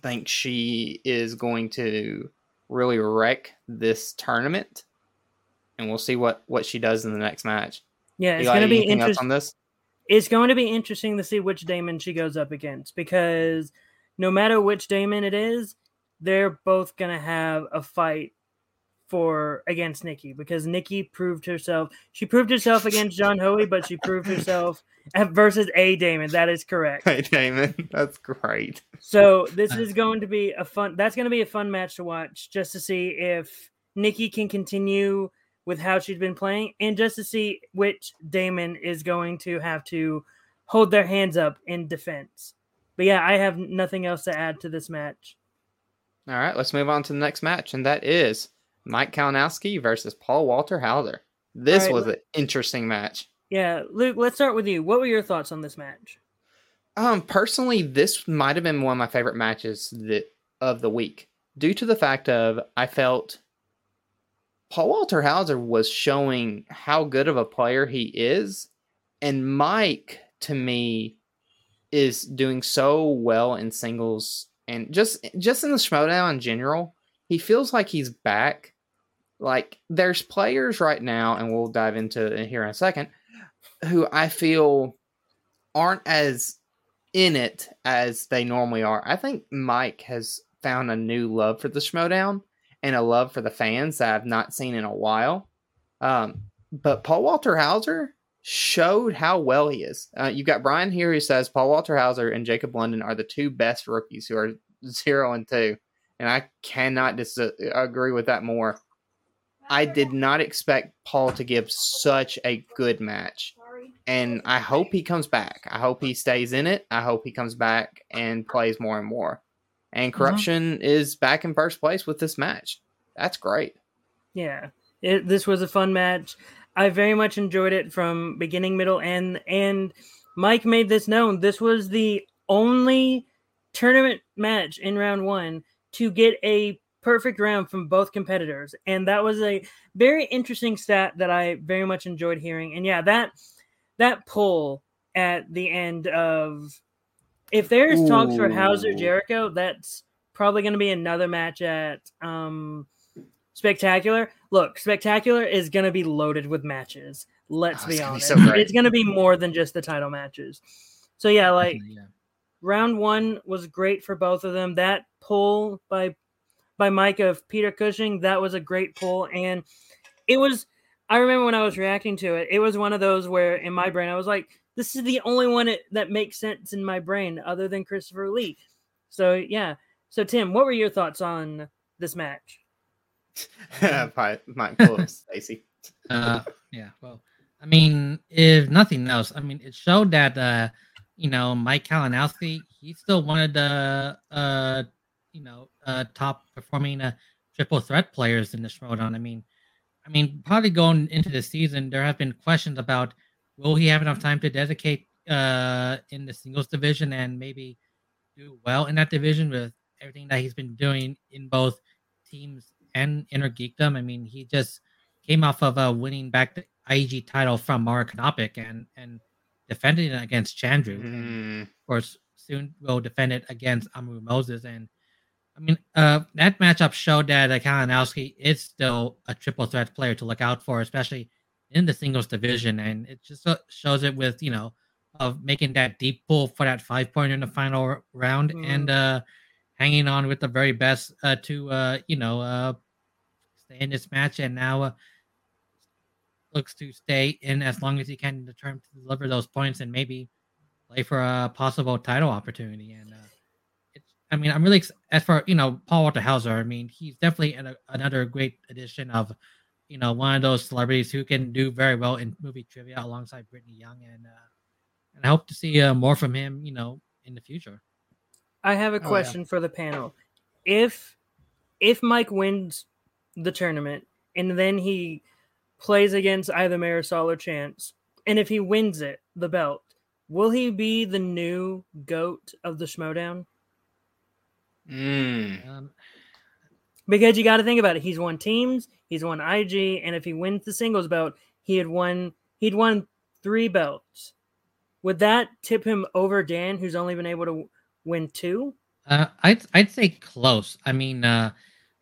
think she is going to really wreck this tournament, and we'll see what what she does in the next match. Yeah, it's going to be interesting on this. It's going to be interesting to see which Damon she goes up against because no matter which Damon it is, they're both going to have a fight for against Nikki because Nikki proved herself. She proved herself against John Hoey, but she proved herself at versus A Damon. That is correct. Hey Damon, that's great. So this is going to be a fun. That's going to be a fun match to watch, just to see if Nikki can continue with how she's been playing, and just to see which Damon is going to have to hold their hands up in defense. But yeah, I have nothing else to add to this match. All right, let's move on to the next match, and that is Mike Kalinowski versus Paul Walter Hauser. This right, was an interesting match. Yeah, Luke, let's start with you. What were your thoughts on this match? Um, personally, this might have been one of my favorite matches that of the week due to the fact of I felt Paul Walter Hauser was showing how good of a player he is, and Mike to me is doing so well in singles and just just in the Schmoedown in general he feels like he's back. Like there's players right now, and we'll dive into here in a second, who I feel aren't as in it as they normally are. I think Mike has found a new love for the Schmoedown and a love for the fans that I've not seen in a while. Um, but Paul Walter Hauser showed how well he is. Uh, you've got Brian here who says Paul Walter Hauser and Jacob London are the two best rookies who are (laughs) zero and two and I cannot disagree with that more. I did not expect Paul to give such a good match. And I hope he comes back. I hope he stays in it. I hope he comes back and plays more and more. And uh-huh. Corruption mm-hmm. is back in first place with this match. That's great. Yeah. It, this was a fun match. I very much enjoyed it from beginning, middle, end. And Mike made this known. This was the only tournament match in round one to get a perfect round from both competitors. And that was a very interesting stat that I very much enjoyed hearing. And yeah, that that pull at the end of if there's Ooh. talks for Hauser Jericho, that's probably going to be another match at um, Spectacular. Look, Spectacular is going to be loaded with matches. Let's Oh, be gonna be honest. so it's going to be more than just the title matches. So yeah, like yeah. round one was great for both of them. That pull by by Mike of Peter Cushing, that was a great pull, and it was. I remember when I was reacting to it, it was one of those where in my brain I was like, "This is the only one it, that makes sense in my brain, other than Christopher Lee." So yeah. So Tim, what were your thoughts on this match? (laughs) (laughs) Might pull (laughs) Stacy. Uh, yeah. Well, I mean, if nothing else, I mean, it showed that uh, you know, Mike Kalinowski, he's still one of the uh, you know, uh, top performing uh, triple threat players in this Schmodown. I mean, I mean, probably going into the season, there have been questions about will he have enough time to dedicate uh in the singles division and maybe do well in that division with everything that he's been doing in both teams and inner geekdom. I mean, he just came off of uh, winning back the IEG title from Mara Knopik and and defending it against Chandru. And Mm, of course, soon will defend it against Amru Moses. And I mean, uh, that matchup showed that uh, Kalinowski is still a triple threat player to look out for, especially in the singles division. And it just shows it with, you know, of making that deep pull for that five pointer in the final round Mhm. and uh, hanging on with the very best uh, to, uh, you know, uh, stay in this match. And now uh, looks to stay in as long as he can to term to deliver those points and maybe play for a possible title opportunity. And uh, I mean, I'm really as for you know Paul Walter Hauser. I mean, he's definitely an, another great addition of you know one of those celebrities who can do very well in movie trivia alongside Brittany Young, and uh, and I hope to see uh, more from him. You know, in the future. I have a yeah. question for the panel. If if Mike wins the tournament and then he plays against either Marisol or Chance, and if he wins it, the belt, will he be the new goat of the Schmodown? mm. Um, Because you got to think about it. He's won teams, he's won IG, and if he wins the singles belt, he had won. He'd won three belts. Would that tip him over Dan, who's only been able to win two? Uh, I'd I'd say close. I mean, uh,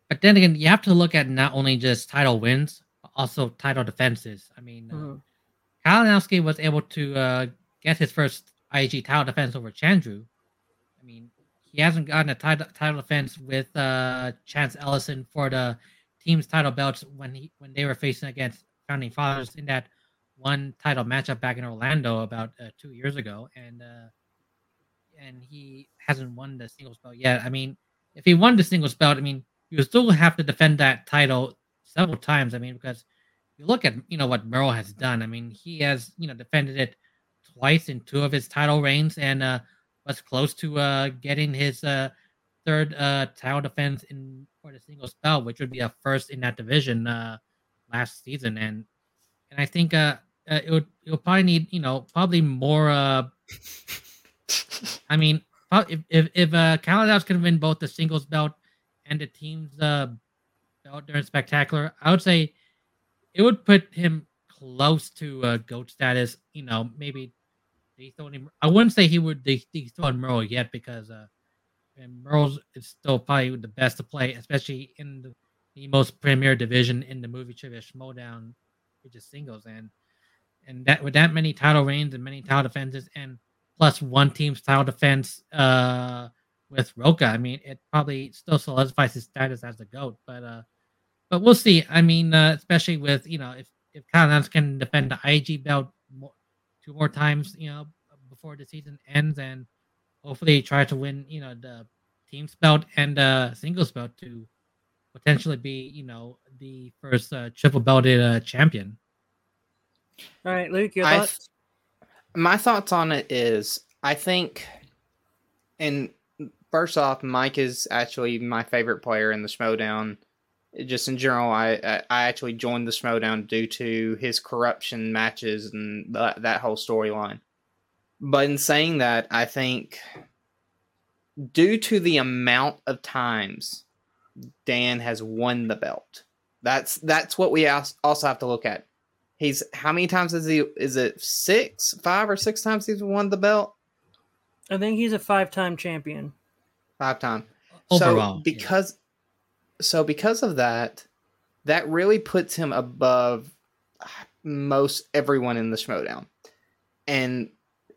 but then again, you have to look at not only just title wins, but also title defenses. I mean, uh, Mhm. Kalinowski was able to uh, get his first IG title defense over Chandru. I mean, he hasn't gotten a title title defense with uh, Chance Ellison for the team's title belts when he when they were facing against Founding Fathers in that one title matchup back in Orlando about uh, two years ago, and uh, and he hasn't won the singles belt yet. I mean, if he won the singles belt, I mean, you would still have to defend that title several times. I mean, because you look at you know what Murrell has done. I mean, he has you know defended it twice in two of his title reigns, and uh, was close to uh, getting his uh, third uh, title defense in for the singles belt, which would be a first in that division uh, last season. And and I think uh, uh, it would you'll probably need you know probably more. Uh, I mean, if if, if uh, Kalinowski could win both the singles belt and the team's uh, belt during Spectacular, I would say it would put him close to uh, goat status. You know, maybe dethrone him. I wouldn't say he would de- dethrone Murrell yet because uh, and Murrell's is still probably the best to play, especially in the, the most premier division in the movie trivia Schmodown, which is singles, and and that with that many title reigns and many title defenses, and plus one team style defense uh, with Rocha, I mean, it probably still solidifies his status as the goat. But uh, but we'll see. I mean, uh, especially with you know if if Kalinowski can defend the IG belt more, two more times, you know, before the season ends, and hopefully try to win, you know, the team's belt and uh singles belt to potentially be, you know, the first uh, triple belted uh, champion. All right, Luke, your I thoughts? My thoughts on it is I think, and first off, Mike is actually my favorite player in the Schmodown. Just in general, I I actually joined the Schmodown due to his corruption matches and that, that whole storyline. But in saying that, I think due to the amount of times Dan has won the belt, that's that's what we also have to look at. He's how many times is he? Is it six, five, or six times he's won the belt? I think he's a five-time champion. Five times. overall. so yeah. because so because of that, that really puts him above most everyone in the Schmodown. And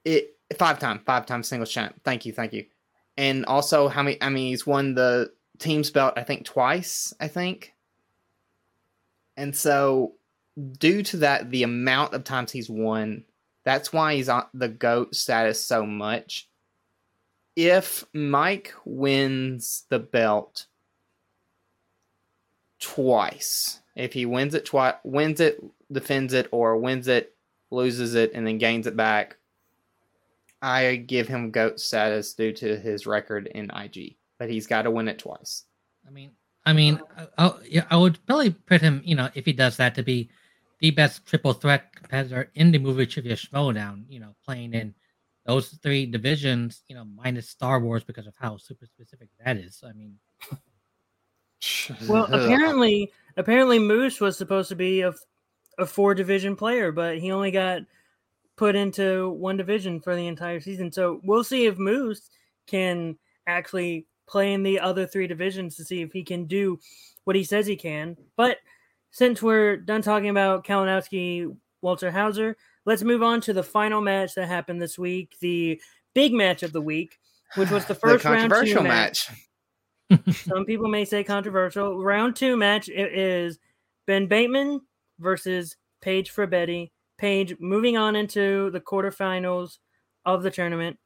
it five time, five time singles champ. Thank you, thank you. And also how many I mean he's won the team's belt, I think twice, I think. And so due to that, the amount of times he's won, that's why he's on the GOAT status so much. If Mike wins the belt twice, if he wins it twice, wins it, defends it, or wins it, loses it, and then gains it back, I give him GOAT status due to his record in IG. But he's got to win it twice. I mean, I mean, I, I, I would probably put him, you know, if he does that, to be the best triple threat competitor in the movie trivia showdown. You know, playing in those three divisions, you know, minus Star Wars because of how super specific that is. I mean, (laughs) Well, apparently, apparently Moose was supposed to be a, a four division player, but he only got put into one division for the entire season. So we'll see if Moose can actually play in the other three divisions to see if he can do what he says he can. But since we're done talking about Kalinowski, Walter Hauser, let's move on to the final match that happened this week, the big match of the week, which was the (sighs) first round two controversial match. (laughs) Some people may say controversial. Round two match it is Ben Bateman versus Paige Frabetti. Paige moving on into the quarterfinals of the tournament.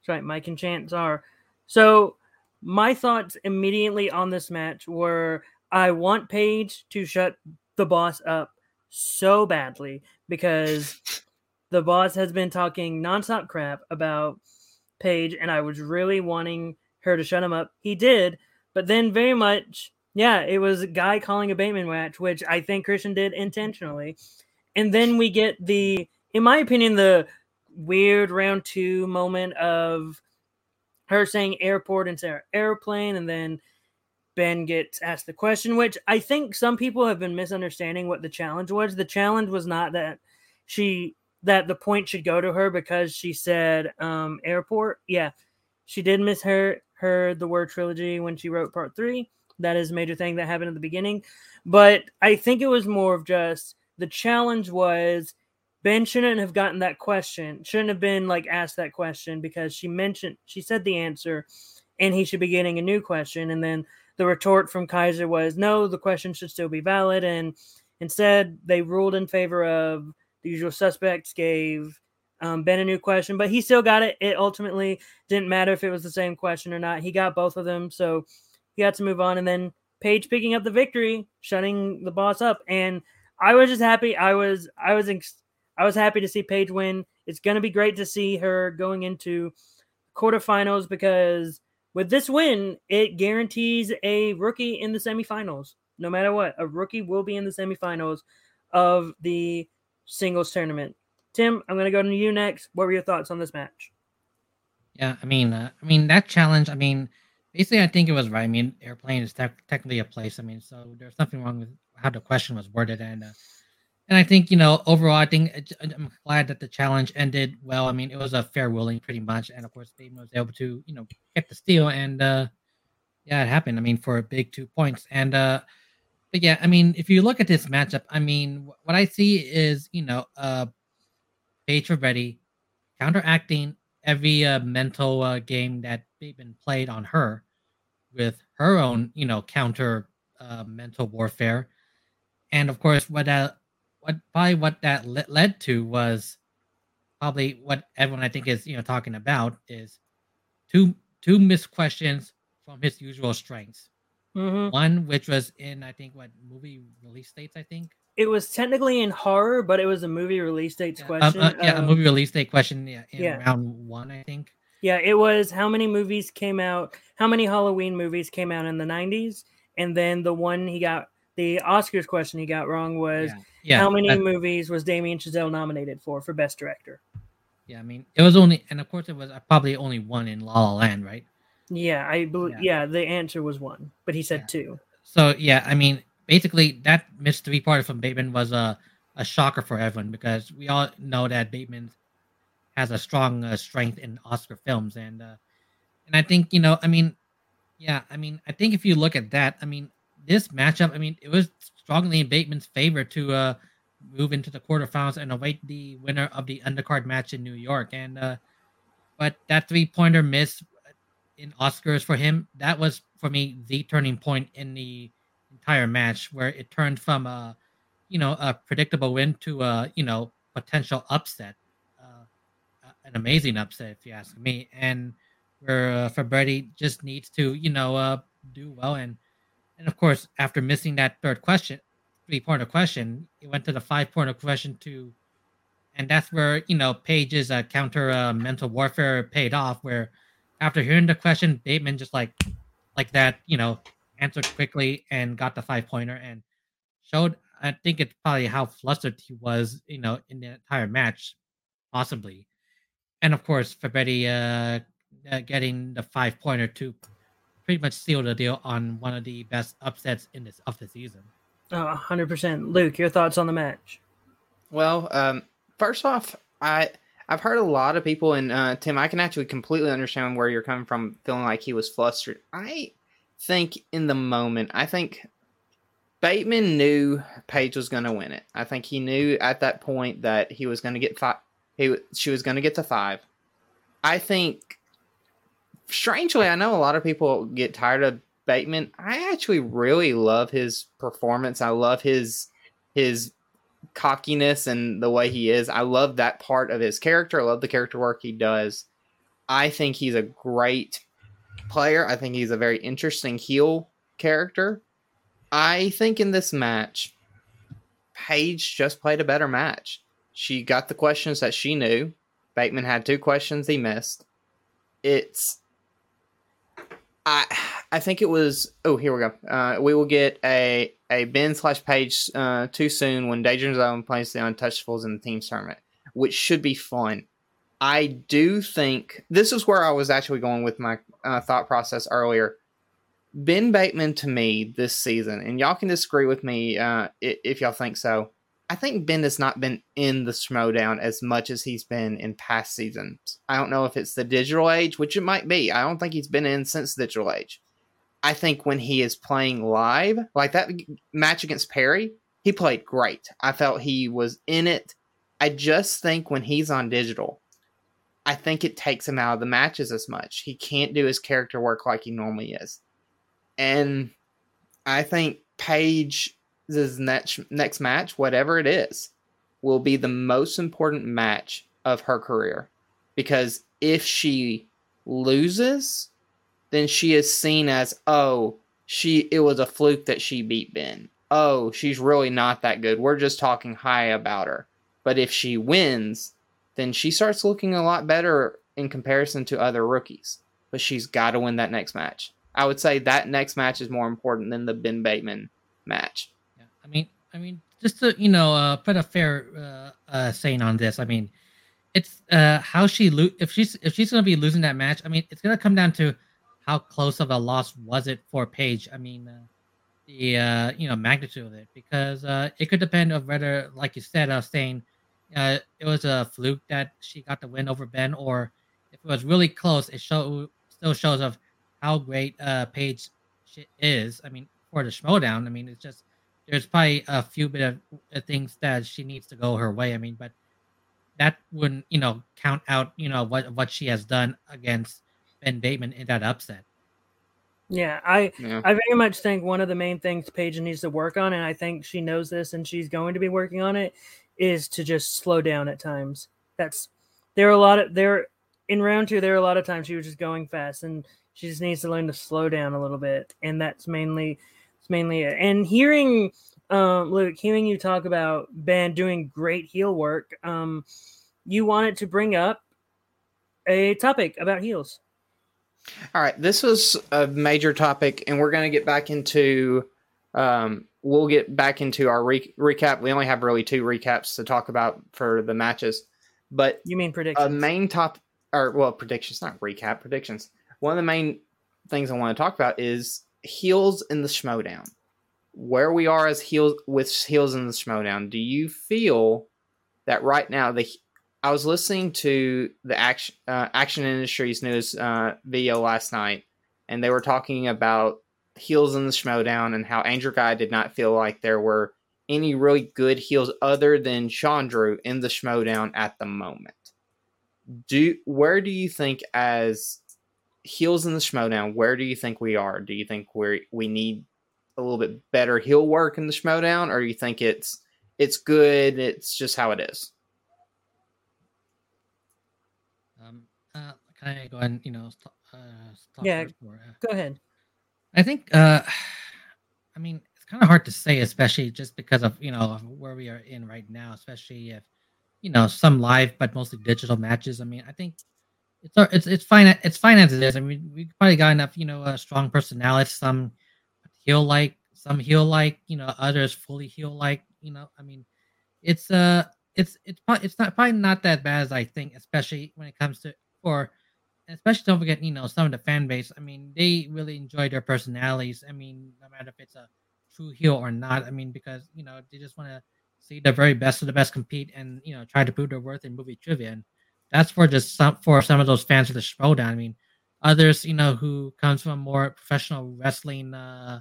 That's right, Mike and Chance are. So my thoughts immediately on this match were I want Paige to shut the boss up so badly because the boss has been talking nonstop crap about Paige, and I was really wanting her to shut him up. He did, but then very much, yeah, it was a guy calling a Bateman match, which I think Christian did intentionally. And then we get the, in my opinion, the weird round two moment of her saying airport instead of airplane, and then Ben gets asked the question, which I think some people have been misunderstanding what the challenge was. The challenge was not that she that the point should go to her because she said um airport. Yeah. She did miss her her the word trilogy when she wrote part three. That is a major thing that happened at the beginning. But I think it was more of just the challenge was Ben shouldn't have gotten that question, shouldn't have been like asked that question because she mentioned she said the answer and he should be getting a new question. And then the retort from Kaiser was no, the question should still be valid. And instead, they ruled in favor of the usual suspects, gave um, Ben a new question, but he still got it. It ultimately didn't matter if it was the same question or not. He got both of them. So he got to move on. And then Paige picking up the victory, shutting the boss up. And I was just happy. I was, I was, ex- I was happy to see Paige win. It's going to be great to see her going into quarterfinals because with this win, it guarantees a rookie in the semifinals. No matter what, a rookie will be in the semifinals of the singles tournament. Tim, I'm going to go to you next. What were your thoughts on this match? Yeah, I mean, uh, I mean that challenge. I mean, basically, I think it was right. I mean, airplane is tec- technically a place. I mean, so there's nothing wrong with how the question was worded, and uh, and I think you know overall, I think I'm glad that the challenge ended well. I mean, it was a fair ruling, pretty much, and of course, Bateman was able to you know get the steal, and uh, yeah, it happened. I mean, for a big two points, and uh, but yeah, I mean, if you look at this matchup, I mean, what I see is you know, uh, Paige Ready counteracting every uh, mental uh, game that Bateman played on her with her own, you know, counter uh, mental warfare, and of course, what that, what probably what that le- led to was probably what everyone I think is you know talking about is two two missed questions from his usual strengths. Mm-hmm. One which was in I think what movie release dates I think It was technically in horror, but it was a movie release dates yeah, uh, question. uh, yeah, a Um, movie release date question yeah, in yeah. round one I think. Yeah, it was how many movies came out, how many Halloween movies came out in the 90s? And then the one he got, the Oscars question he got wrong was Yeah, yeah. how many that- movies was Damien Chazelle nominated for for Best Director? yeah, I mean it was only and of course it was uh, probably only one in La La Land, right? Yeah, I believe. Yeah. Yeah. the answer was one, but he said two. So yeah, I mean, basically that missed three parter from Bateman was a a shocker for everyone because we all know that Bateman has a strong uh, strength in Oscar films, and uh, and I think you know, I mean, Yeah, I mean, I think if you look at that, I mean, this matchup, I mean, it was strongly in Bateman's favor to uh move into the quarterfinals and await the winner of the undercard match in New York. And uh but that three pointer miss in Oscars for him, that was for me the turning point in the entire match where it turned from a you know a predictable win to a you know potential upset, uh, an amazing upset if you ask me. And where uh, Fabretti just needs to you know uh, do well and and of course after missing that third question, three pointer question, it went to the five pointer question to. And that's where you know Paige's uh, counter uh, mental warfare paid off. Where after hearing the question, Bateman just like like that, you know, answered quickly and got the five pointer and showed I think it's probably how flustered he was, you know, in the entire match, possibly. And of course, Fabretti uh, uh, getting the five pointer to pretty much seal the deal on one of the best upsets in this of the season. Oh, 100%. Luke, your thoughts on the match? Well, um, first off, I I've heard a lot of people, and uh, Tim, I can actually completely understand where you're coming from, feeling like he was flustered. I think in the moment, I think Bateman knew Paige was going to win it. I think he knew at that point that he was going to get five. He she was going to get to five. I think, strangely, I know a lot of people get tired of Bateman. I actually really love his performance. I love his his cockiness and the way he is. I love that part of his character. I love the character work he does. I think he's a great player. I think he's a very interesting heel character. I think in this match, Paige just played a better match. She got the questions that she knew. Bateman had two questions he missed. It's I I think it was oh here we go. Uh, we will get a a Ben slash Paige uh, too soon when Danger Zone plays the Untouchables in the team tournament, which should be fun. I do think this is where I was actually going with my uh, thought process earlier. Ben Bateman to me this season, and y'all can disagree with me uh, if y'all think so. I think Ben has not been in the Schmoedown as much as he's been in past seasons. I don't know if it's the digital age, which it might be. I don't think he's been in since the digital age. I think when he is playing live, like that match against Perry, he played great. I felt he was in it. I just think when he's on digital, I think it takes him out of the matches as much. He can't do his character work like he normally is. And I think Paige's next next match, whatever it is, will be the most important match of her career. Because if she loses, then she is seen as, oh, she it was a fluke that she beat Ben. Oh, she's really not that good. We're just talking high about her. But if she wins, then she starts looking a lot better in comparison to other rookies. But she's got to win that next match. I would say that next match is more important than the Ben Bateman match. I mean, I mean, just to you know, uh, put a fair uh, uh, saying on this. I mean, it's uh, how she lo- if she's if she's gonna be losing that match. I mean, it's gonna come down to how close of a loss was it for Paige? I mean, uh, the uh, you know magnitude of it because uh, it could depend on whether, like you said, uh, saying uh, it was a fluke that she got the win over Ben, or if it was really close, it show still shows of how great uh, Paige is. I mean, for the Schmoedown, I mean, it's just there's probably a few bit of uh, things that she needs to go her way. I mean, but that wouldn't you know count out you know what what she has done against Ben Bateman in that upset. Yeah, I yeah. I very much think one of the main things Paige needs to work on, and I think she knows this and she's going to be working on it, is to just slow down at times. That's there are a lot of there in round two, there are a lot of times she was just going fast and she just needs to learn to slow down a little bit. And that's mainly it's mainly it. And hearing um Luke, hearing you talk about Ben doing great heel work, um, you wanted to bring up a topic about heels. All right, this was a major topic, and we're going to get back into. Um, we'll get back into our re- recap. We only have really two recaps to talk about for the matches, but you mean predictions? A main top, or well, predictions, not recap, predictions. One of the main things I want to talk about is heels in the Schmoedown. Where we are as heels with heels in the Schmoedown. Do you feel that right now the I was listening to the action uh, action industry's news uh, video last night, and they were talking about heels in the Schmodown and how Angel Guy did not feel like there were any really good heels other than Chandru in the Schmodown at the moment. Do where do you think as heels in the Schmodown, where do you think we are? Do you think we we need a little bit better heel work in the Schmodown, or do you think it's it's good, it's just how it is? Um, uh, can I go ahead and you know, st- uh, talk Yeah. first or, uh, Go ahead. I think, uh, (sighs) I mean, it's kind of hard to say, especially just because of you know of where we are in right now, especially if you know some live but mostly digital matches. I mean, I think it's it's it's fine. It's fine as it is. I mean, we probably got enough, you know, uh, strong personalities. Some heel like, some heel like, you know, others fully heel like. You know, I mean, it's uh, it's it's probably it's not probably not that bad as I think, especially when it comes to for especially don't forget, you know, some of the fan base. I mean, they really enjoy their personalities. I mean, no matter if it's a true heel or not. I mean, because you know they just want to see the very best of the best compete and you know try to prove their worth in movie trivia. And that's for just some for some of those fans of the Schmodown. I mean, others, you know, who comes from a more professional wrestling uh,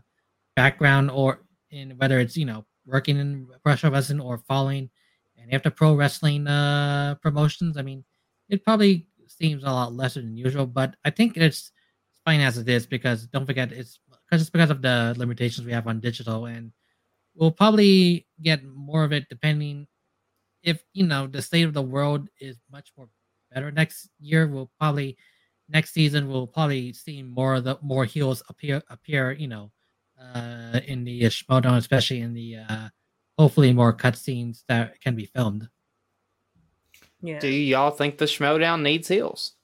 background or in whether it's you know working in professional wrestling or following and after pro wrestling uh promotions. I mean, it probably seems a lot lesser than usual, but I think it's fine as it is because don't forget it's because it's because of the limitations we have on digital and we'll probably get more of it depending if you know the state of the world is much more better next year we'll probably next season we'll probably see more of the more heels appear appear you know uh in the Schmodown, especially in the uh hopefully more cutscenes that can be filmed Yeah. Do y'all think the Schmodown needs heels?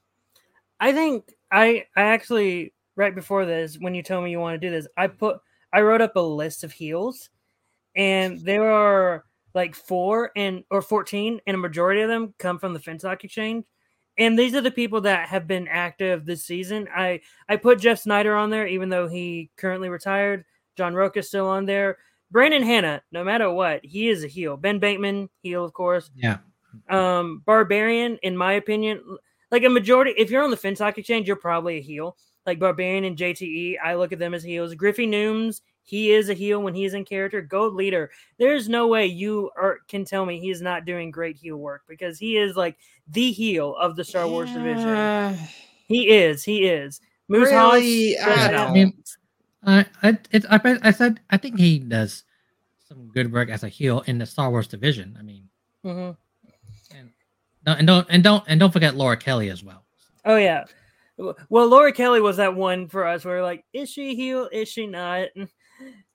I think I I actually right before this when you told me you want to do this, I put I wrote up a list of heels and there are like four and or 14 and a majority of them come from the Finstock Exchange. And these are the people that have been active this season. I I put Jeff Sneider on there even though he currently retired. John Rocha's still on there. Brandon Hanna, no matter what, he is a heel. Ben Bateman, heel of course yeah um barbarian in my opinion like a majority if you're on the finstock exchange you're probably a heel like barbarian and jte i look at them as heels Griffin Newman he is a heel when he's in character gold leader there's no way you are, can tell me he's not doing great heel work because he is like the heel of the star wars division he is he is moose Really? Hoss, I I mean, I I it, I I said I think he does some good work as a heel in the Star Wars division. I mean, Mhm. and and don't and don't and don't forget Laura Kelly as well. Oh yeah. Well, Laura Kelly was that one for us where like, is she a heel? Is she not?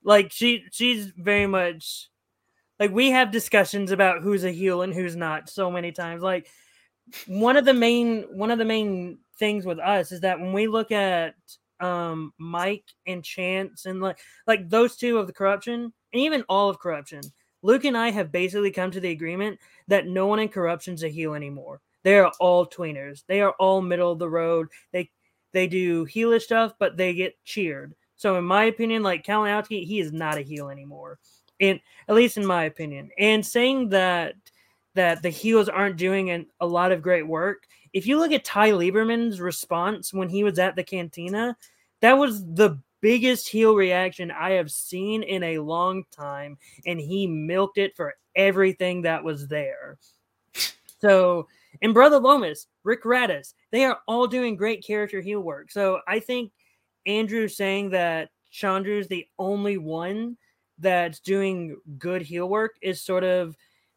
Like she she's very much like we have discussions about who's a heel and who's not so many times. Like one of the main one of the main things with us is that when we look at um Mike and Chance and like like those two of the corruption and even all of corruption, Luke and I have basically come to the agreement that no one in corruption's a heel anymore. They are all tweeners. They are all middle of the road. They they do heelish stuff, but they get cheered. So in my opinion, like Kalinowski, he is not a heel anymore. In at least in my opinion. And saying that that the heels aren't doing an, a lot of great work. If you look at Ty Lieberman's response when he was at the cantina, that was the biggest heel reaction I have seen in a long time, and he milked it for everything that was there. So, and Brother Lomas, Rick Radis, they are all doing great character heel work. So I think Andrew saying that Chandru's the only one that's doing good heel work is sort of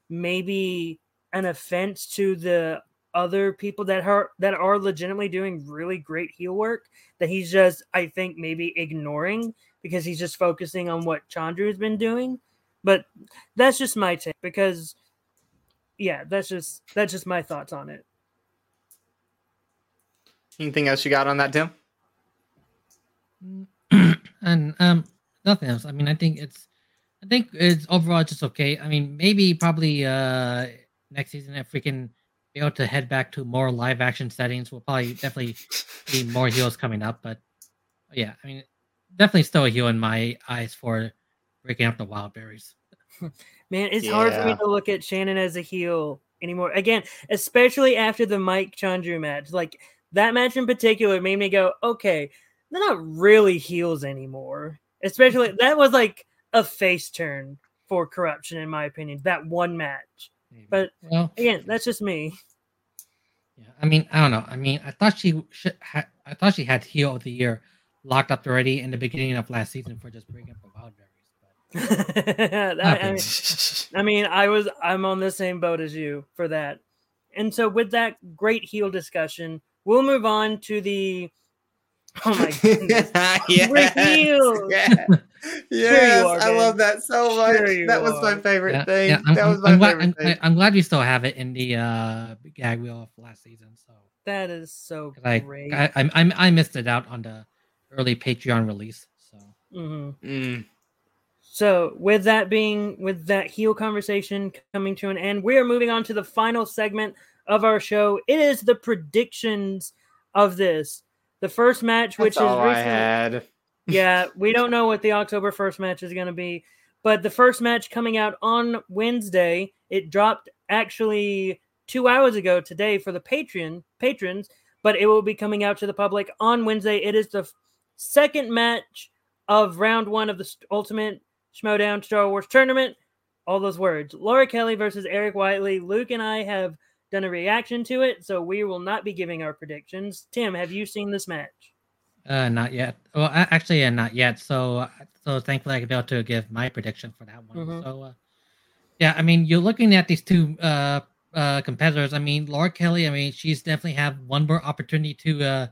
maybe an offense to the other people that are that are legitimately doing really great heel work that he's just I think maybe ignoring because he's just focusing on what Chandru's been doing. But that's just my take because yeah, that's just that's just my thoughts on it. Anything else you got on that, Tim? (clears throat) and um, nothing else. I mean, I think it's, I think it's overall just okay. I mean, maybe probably uh next season if we can be able to head back to more live action settings, we'll probably definitely see more heels coming up. But yeah, I mean, definitely still a heel in my eyes for breaking up the wild berries. Man, it's hard for me to look at Shannon as a heel anymore. Again, especially after the Mike Chandru match. Like that match in particular made me go, okay, they're not really heels anymore. Especially mm-hmm. that was like a face turn for corruption, in my opinion. That one match. Maybe. But well, again, that's just me. yeah. I mean, I don't know. I mean, I thought she should ha- I thought she had heel of the year locked up already in the beginning of last season for just bringing up the wild berries. But (laughs) That- I, mean, I mean, I was I'm on the same boat as you for that. And so with that great heel discussion, we'll move on to the (laughs) Oh my goodness. (laughs) yes. heels. Yeah. (laughs) Yes, are, I love that so much. Sure you that was my favorite yeah, thing. yeah, that was I'm- my I'm glad, favorite I'm, thing. I'm glad we still have it in the uh, gag wheel of last season. So that is so I, great. I, I I I missed it out on the early Patreon release. So Mhm. Mm. So, with that being, with that heel conversation coming to an end, we are moving on to the final segment of our show. It is the predictions of this. The first match, which That's is all I had. (laughs) yeah, we don't know what the October 1st match is going to be, but the first match coming out on Wednesday, it dropped actually two hours ago today for the Patreon patrons, but it will be coming out to the public on Wednesday. It is the second match of round one of the Ultimate Schmodown Star Wars tournament. All those words. Laura Kelly versus Eric Whiteley. Luke and I have done a reaction to it, so we will not be giving our predictions. Tim, have you seen this match? uh, not yet. Well, actually, uh, not yet. So uh, so thankfully I can be able to give my prediction for that one. Mhm. So uh, yeah, I mean, you're looking at these two uh, uh, competitors. I mean, Laura Kelly. I mean, she's definitely have one more opportunity to uh,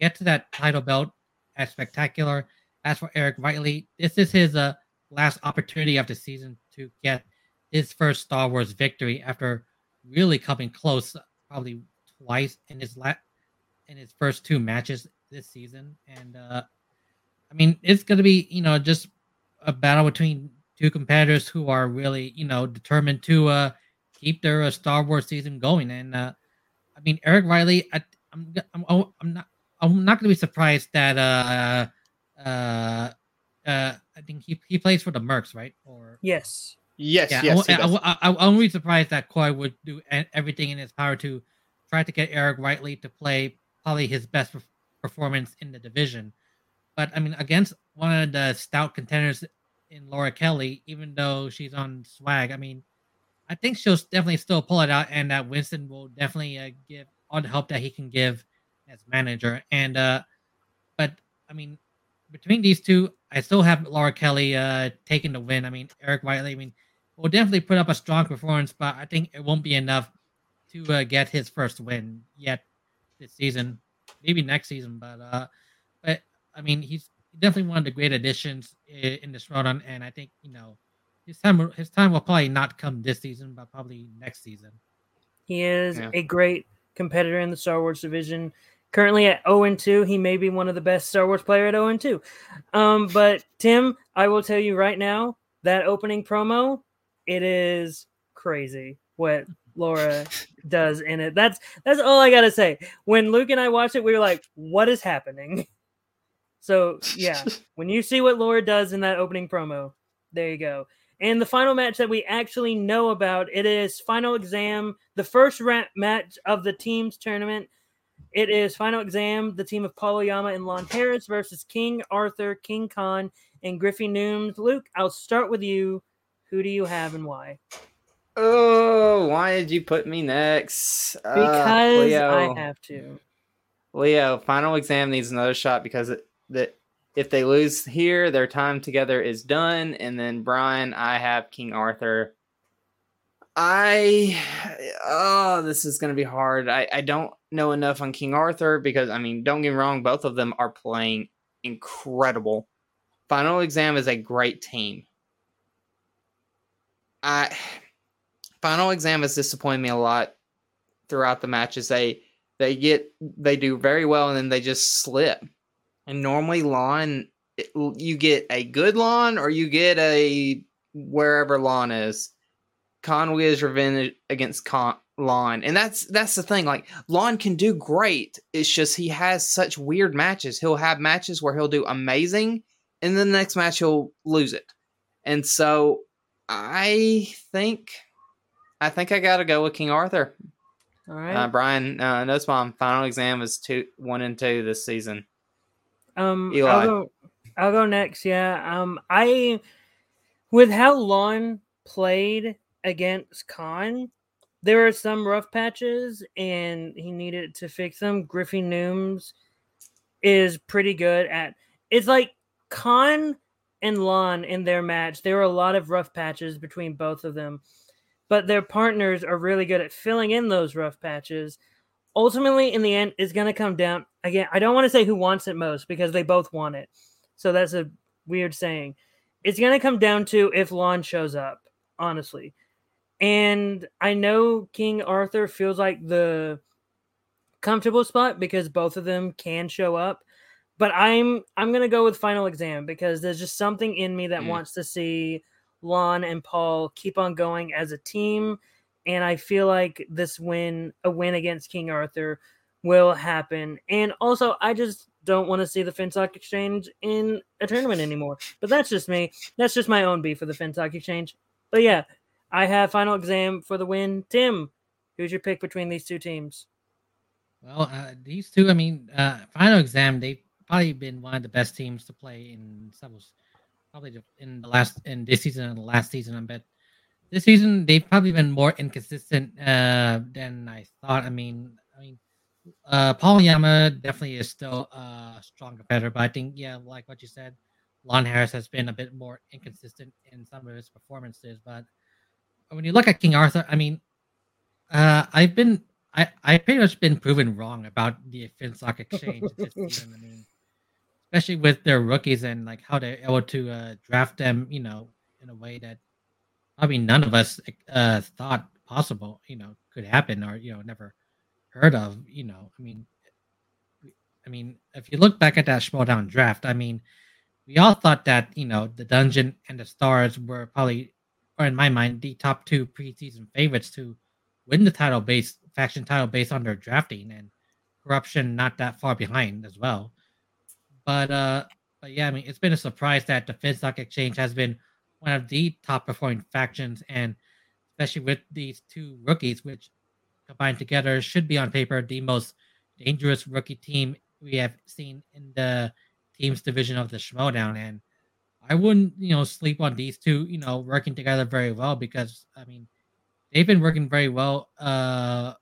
get to that title belt as spectacular. As for Eric Whiteley, this is his uh, last opportunity of the season to get his first Star Wars victory after really coming close, probably twice in his la- in his first two matches this season. And uh, I mean, it's going to be you know just a battle between two competitors who are really you know determined to uh, keep their uh, Star Wars season going. And uh, I mean, Eric Riley, I, I'm g- I'm oh, I'm not I'm not going to be surprised that uh uh uh I think he he plays for the Mercs, right? Or Yes. Yes, yeah, yes. I. I, I, won't be surprised that Coy would do everything in his power to try to get Eric Whiteley to play probably his best performance in the division. But I mean, against one of the stout contenders in Laura Kelly, even though she's on swag, I mean, I think she'll definitely still pull it out, and that Winston will definitely uh, give all the help that he can give as manager. And uh, but I mean, between these two, I still have Laura Kelly uh, taking the win. I mean, Eric Whiteley, I mean, will definitely put up a strong performance, but I think it won't be enough to uh, get his first win yet this season. Maybe next season, but uh, but I mean, he's definitely one of the great additions in, in this run, and I think you know his time his time will probably not come this season, but probably next season. He is Yeah. a great competitor in the Star Wars division. Currently at 0 and 2, he may be one of the best Star Wars player at 0 and 2. Um, but Tim, I will tell you right now that opening promo, it is crazy what (laughs) Laura does in it. That's that's all I gotta say. When Luke and I watched it, we were like, "What is happening?" (laughs) So yeah, (laughs) when you see what Laura does in that opening promo, there you go. And the final match that we actually know about, it is final exam, the first ra- match of the team's tournament. It is final exam, the team of Paulo Yama and Lon Harris versus King Arthur, King Khan, and Griffin Newman. Luke, I'll start with you. Who do you have and why? Oh, why did you put me next? Uh, Because Leo, I have to. Leo, final exam needs another shot because it, that if they lose here, their time together is done. And then Brian, I have King Arthur. I oh, this is gonna be hard. I, I don't know enough on King Arthur because I mean, don't get me wrong, both of them are playing incredible. Final exam is a great team. I final exam has disappointed me a lot throughout the matches. They they get they do very well and then they just slip. And normally Lon it- you get a good Lon or you get a wherever Lon is. Conway is revenge against Con- Lon, and that's that's the thing. Like Lon can do great. It's just he has such weird matches. He'll have matches where he'll do amazing, and then the next match he'll lose it. And so I think I think I got to go with King Arthur. All right. Uh, Brian, uh, Notes Mom, final exam is two, one and two this season. Um, Eli. I'll go. I'll go next. Yeah. Um, I with how Lon played against Khan, there are some rough patches, and he needed to fix them. Griffin Newman is pretty good at. It's like Khan and Lon in their match. There were a lot of rough patches between both of them, but their partners are really good at filling in those rough patches. Ultimately, in the end, it's going to come down again. I don't want to say who wants it most because they both want it. So that's a weird saying. It's going to come down to if Lon shows up, honestly. And I know King Arthur feels like the comfortable spot because both of them can show up. But I'm I'm gonna go with final exam because there's just something in me that Mm. wants to see Lon and Paul keep on going as a team. And I feel like this win, a win against King Arthur, will happen. And also, I just don't want to see the FinSock Exchange in a tournament anymore. But that's just me. That's just my own beef for the FinSock Exchange. But yeah, I have final exam for the win. Tim, who's your pick between these two teams? Well, uh, these two, I mean, uh, final exam, they've probably been one of the best teams to play in several, probably in the last, in this season and the last season, I bet. This season, they've probably been more inconsistent uh, than I thought. I mean, I mean, uh, Paul Yama definitely is still a strong competitor, but I think, yeah, like what you said, Lon Harris has been a bit more inconsistent in some of his performances. But when you look at King Arthur, I mean, uh, I've been I I pretty much been proven wrong about the FinSock exchange this season. I mean, especially with their rookies and like how they're able to uh, draft them, you know, in a way that probably none of us uh, thought possible, you know, could happen or you know never heard of. You know, I mean, I mean, if you look back at that Schmodown draft, I mean, we all thought that you know the dungeon and the stars were probably, or in my mind, the top two preseason favorites to win the title based faction title based on their drafting and corruption not that far behind as well. But uh but yeah, I mean it's been a surprise that the FinSock Exchange has been one of the top performing factions and especially with these two rookies, which combined together should be on paper the most dangerous rookie team we have seen in the teams division of the Schmodown. And I wouldn't, you know, sleep on these two, you know, working together very well because I mean they've been working very well uh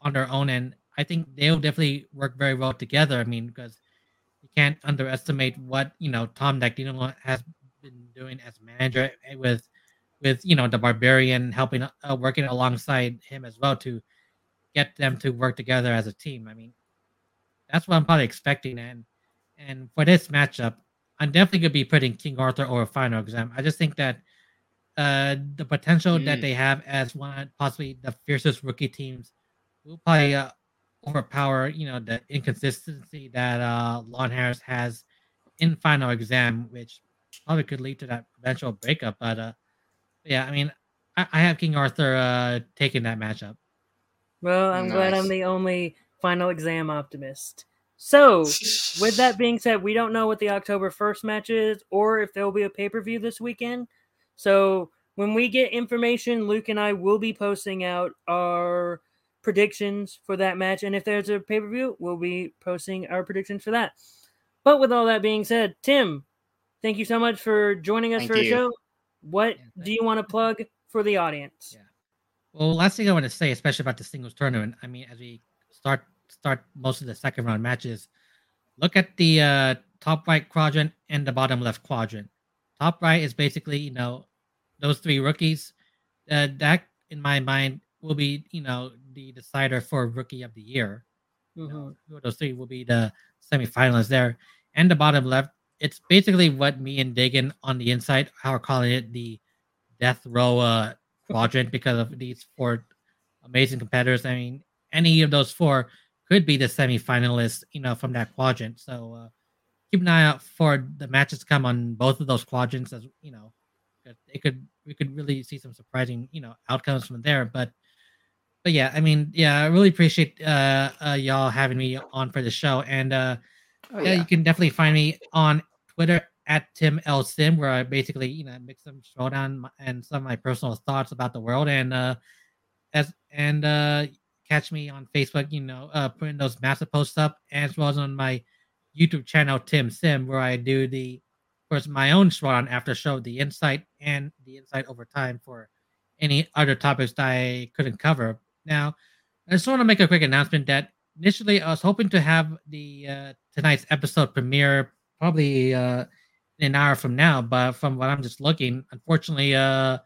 on their own and I think they'll definitely work very well together. I mean, because can't underestimate what you know Tom Dacdino has been doing as manager with with you know the barbarian helping uh, working alongside him as well to get them to work together as a team. I mean, that's what I'm probably expecting and and for this matchup, I'm definitely gonna be putting King Arthur over final exam. I just think that uh the potential that Mm. they have as one possibly the fiercest rookie teams will probably uh, overpower you know the inconsistency that uh Lon Harris has in final exam, which probably could lead to that eventual breakup. But uh yeah, I mean I, I have King Arthur uh taking that matchup. Well, I'm glad I'm the only final exam optimist. So, with that being said, we don't know what the October 1st match is or if there will be a pay per view this weekend. So, when we get information, Luke and I will be posting out our predictions for that match. And if there's a pay per view, we'll be posting our predictions for that. But with all that being said, Tim, thank you so much for joining us Thank for the you. show. What Yeah, do you want to plug for the audience? Yeah. Well, last thing I want to say, especially about the singles tournament, I mean, as we start start most of the second round matches, look at the uh, top right quadrant and the bottom left quadrant. Top right is basically, you know, those three rookies. Uh, that, in my mind, will be, you know, the decider for rookie of the year. You Mhm. know, who those three will be the semifinalists there. And the bottom left, it's basically what me and Dagan on the inside are calling it the death row uh, quadrant because of these four amazing competitors. I mean, any of those four could be the semifinalists, you know, from that quadrant. So uh, keep an eye out for the matches to come on both of those quadrants, as you know, it could we could really see some surprising, you know, outcomes from there. But but yeah, I mean, yeah, I really appreciate uh, uh y'all having me on for the show, and uh Oh, yeah, yeah. you can definitely find me on Twitter at Tim L Sim, where I basically you know mix some Schmoedown and some of my personal thoughts about the world, and uh as and uh catch me on Facebook, you know, uh putting those massive posts up, as well as on my YouTube channel Tim Sim, where I do the, of course, my own Schmoedown after show, the insight and the insight over time for any other topics that I couldn't cover. Now, I just want to make a quick announcement that initially I was hoping to have the uh, tonight's episode premiere probably uh, in an hour from now, but from what I'm just looking, unfortunately, uh,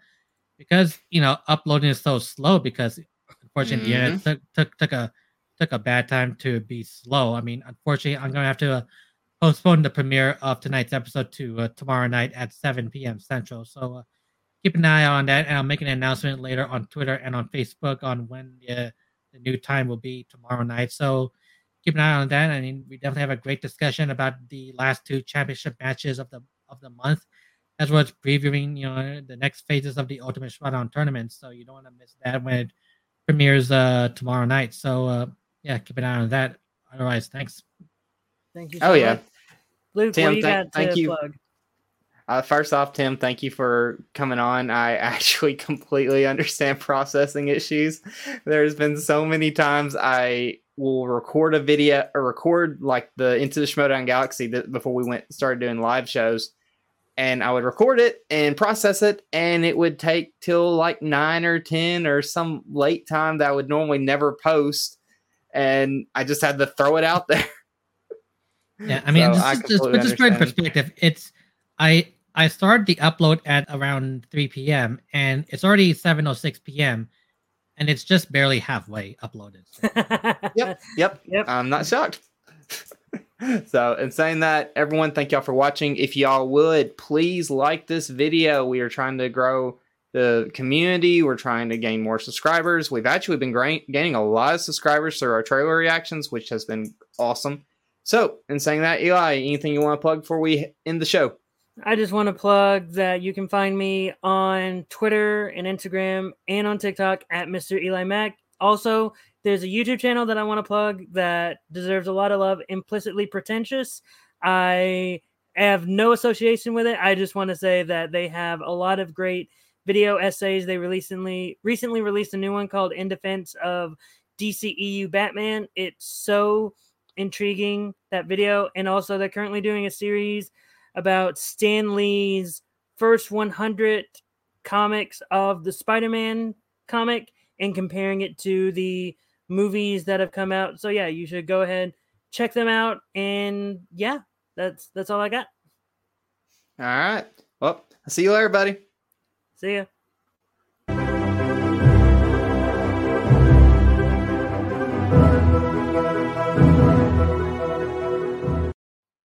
because you know uploading is so slow because unfortunately yeah, it took, took took a took a bad time to be slow. I mean, unfortunately, I'm gonna have to uh, postpone the premiere of tonight's episode to uh, tomorrow night at 7 p.m. Central. So uh, keep an eye on that, and I'll make an announcement later on Twitter and on Facebook on when the, the new time will be tomorrow night. So keep an eye on that. I mean, we definitely have a great discussion about the last two championship matches of the of the month, as well as previewing you know the next phases of the Ultimate Schmoedown tournament. So you don't want to miss that when it premieres uh, tomorrow night. So uh, yeah, keep an eye on that. Otherwise, thanks. Thank you. Oh, so yeah. much. Luke, Tim, what do you thank- got to thank you. plug? Uh, first off, Tim, thank you for coming on. I (laughs) actually completely understand processing issues. There's been so many times I will record a video or record like the Into the Schmoedown Galaxy that before we went started doing live shows, and I would record it and process it, and it would take till like nine or ten or some late time that I would normally never post, and I just had to throw it out (laughs) there. Yeah, I mean, So just, I just, completely just in perspective. It's I I started the upload at around 3 p.m. and it's already 7:06 p.m. and it's just barely halfway uploaded. So, (laughs) Yep, yep, Yep. I'm not shocked. (laughs) so, in saying that, everyone, thank y'all for watching. If y'all would please like this video, we are trying to grow the community. We're trying to gain more subscribers. We've actually been gra- gaining a lot of subscribers through our trailer reactions, which has been awesome. So, in saying that, Eli, anything you want to plug before we end the show? I just want to plug that you can find me on Twitter and Instagram and on TikTok at Mr. Eli Mack. Also, there's a YouTube channel that I want to plug that deserves a lot of love, Implicitly Pretentious. I have no association with it. I just want to say that they have a lot of great video essays. They recently recently released a new one called In Defense of DCEU Batman. It's so intriguing that video and also they're currently doing a series about Stan Lee's first 100 comics of the Spider-Man comic and comparing it to the movies that have come out. So yeah, you should go ahead check them out and yeah, that's that's all I got. All right. Well, I'll see you later, buddy. See ya.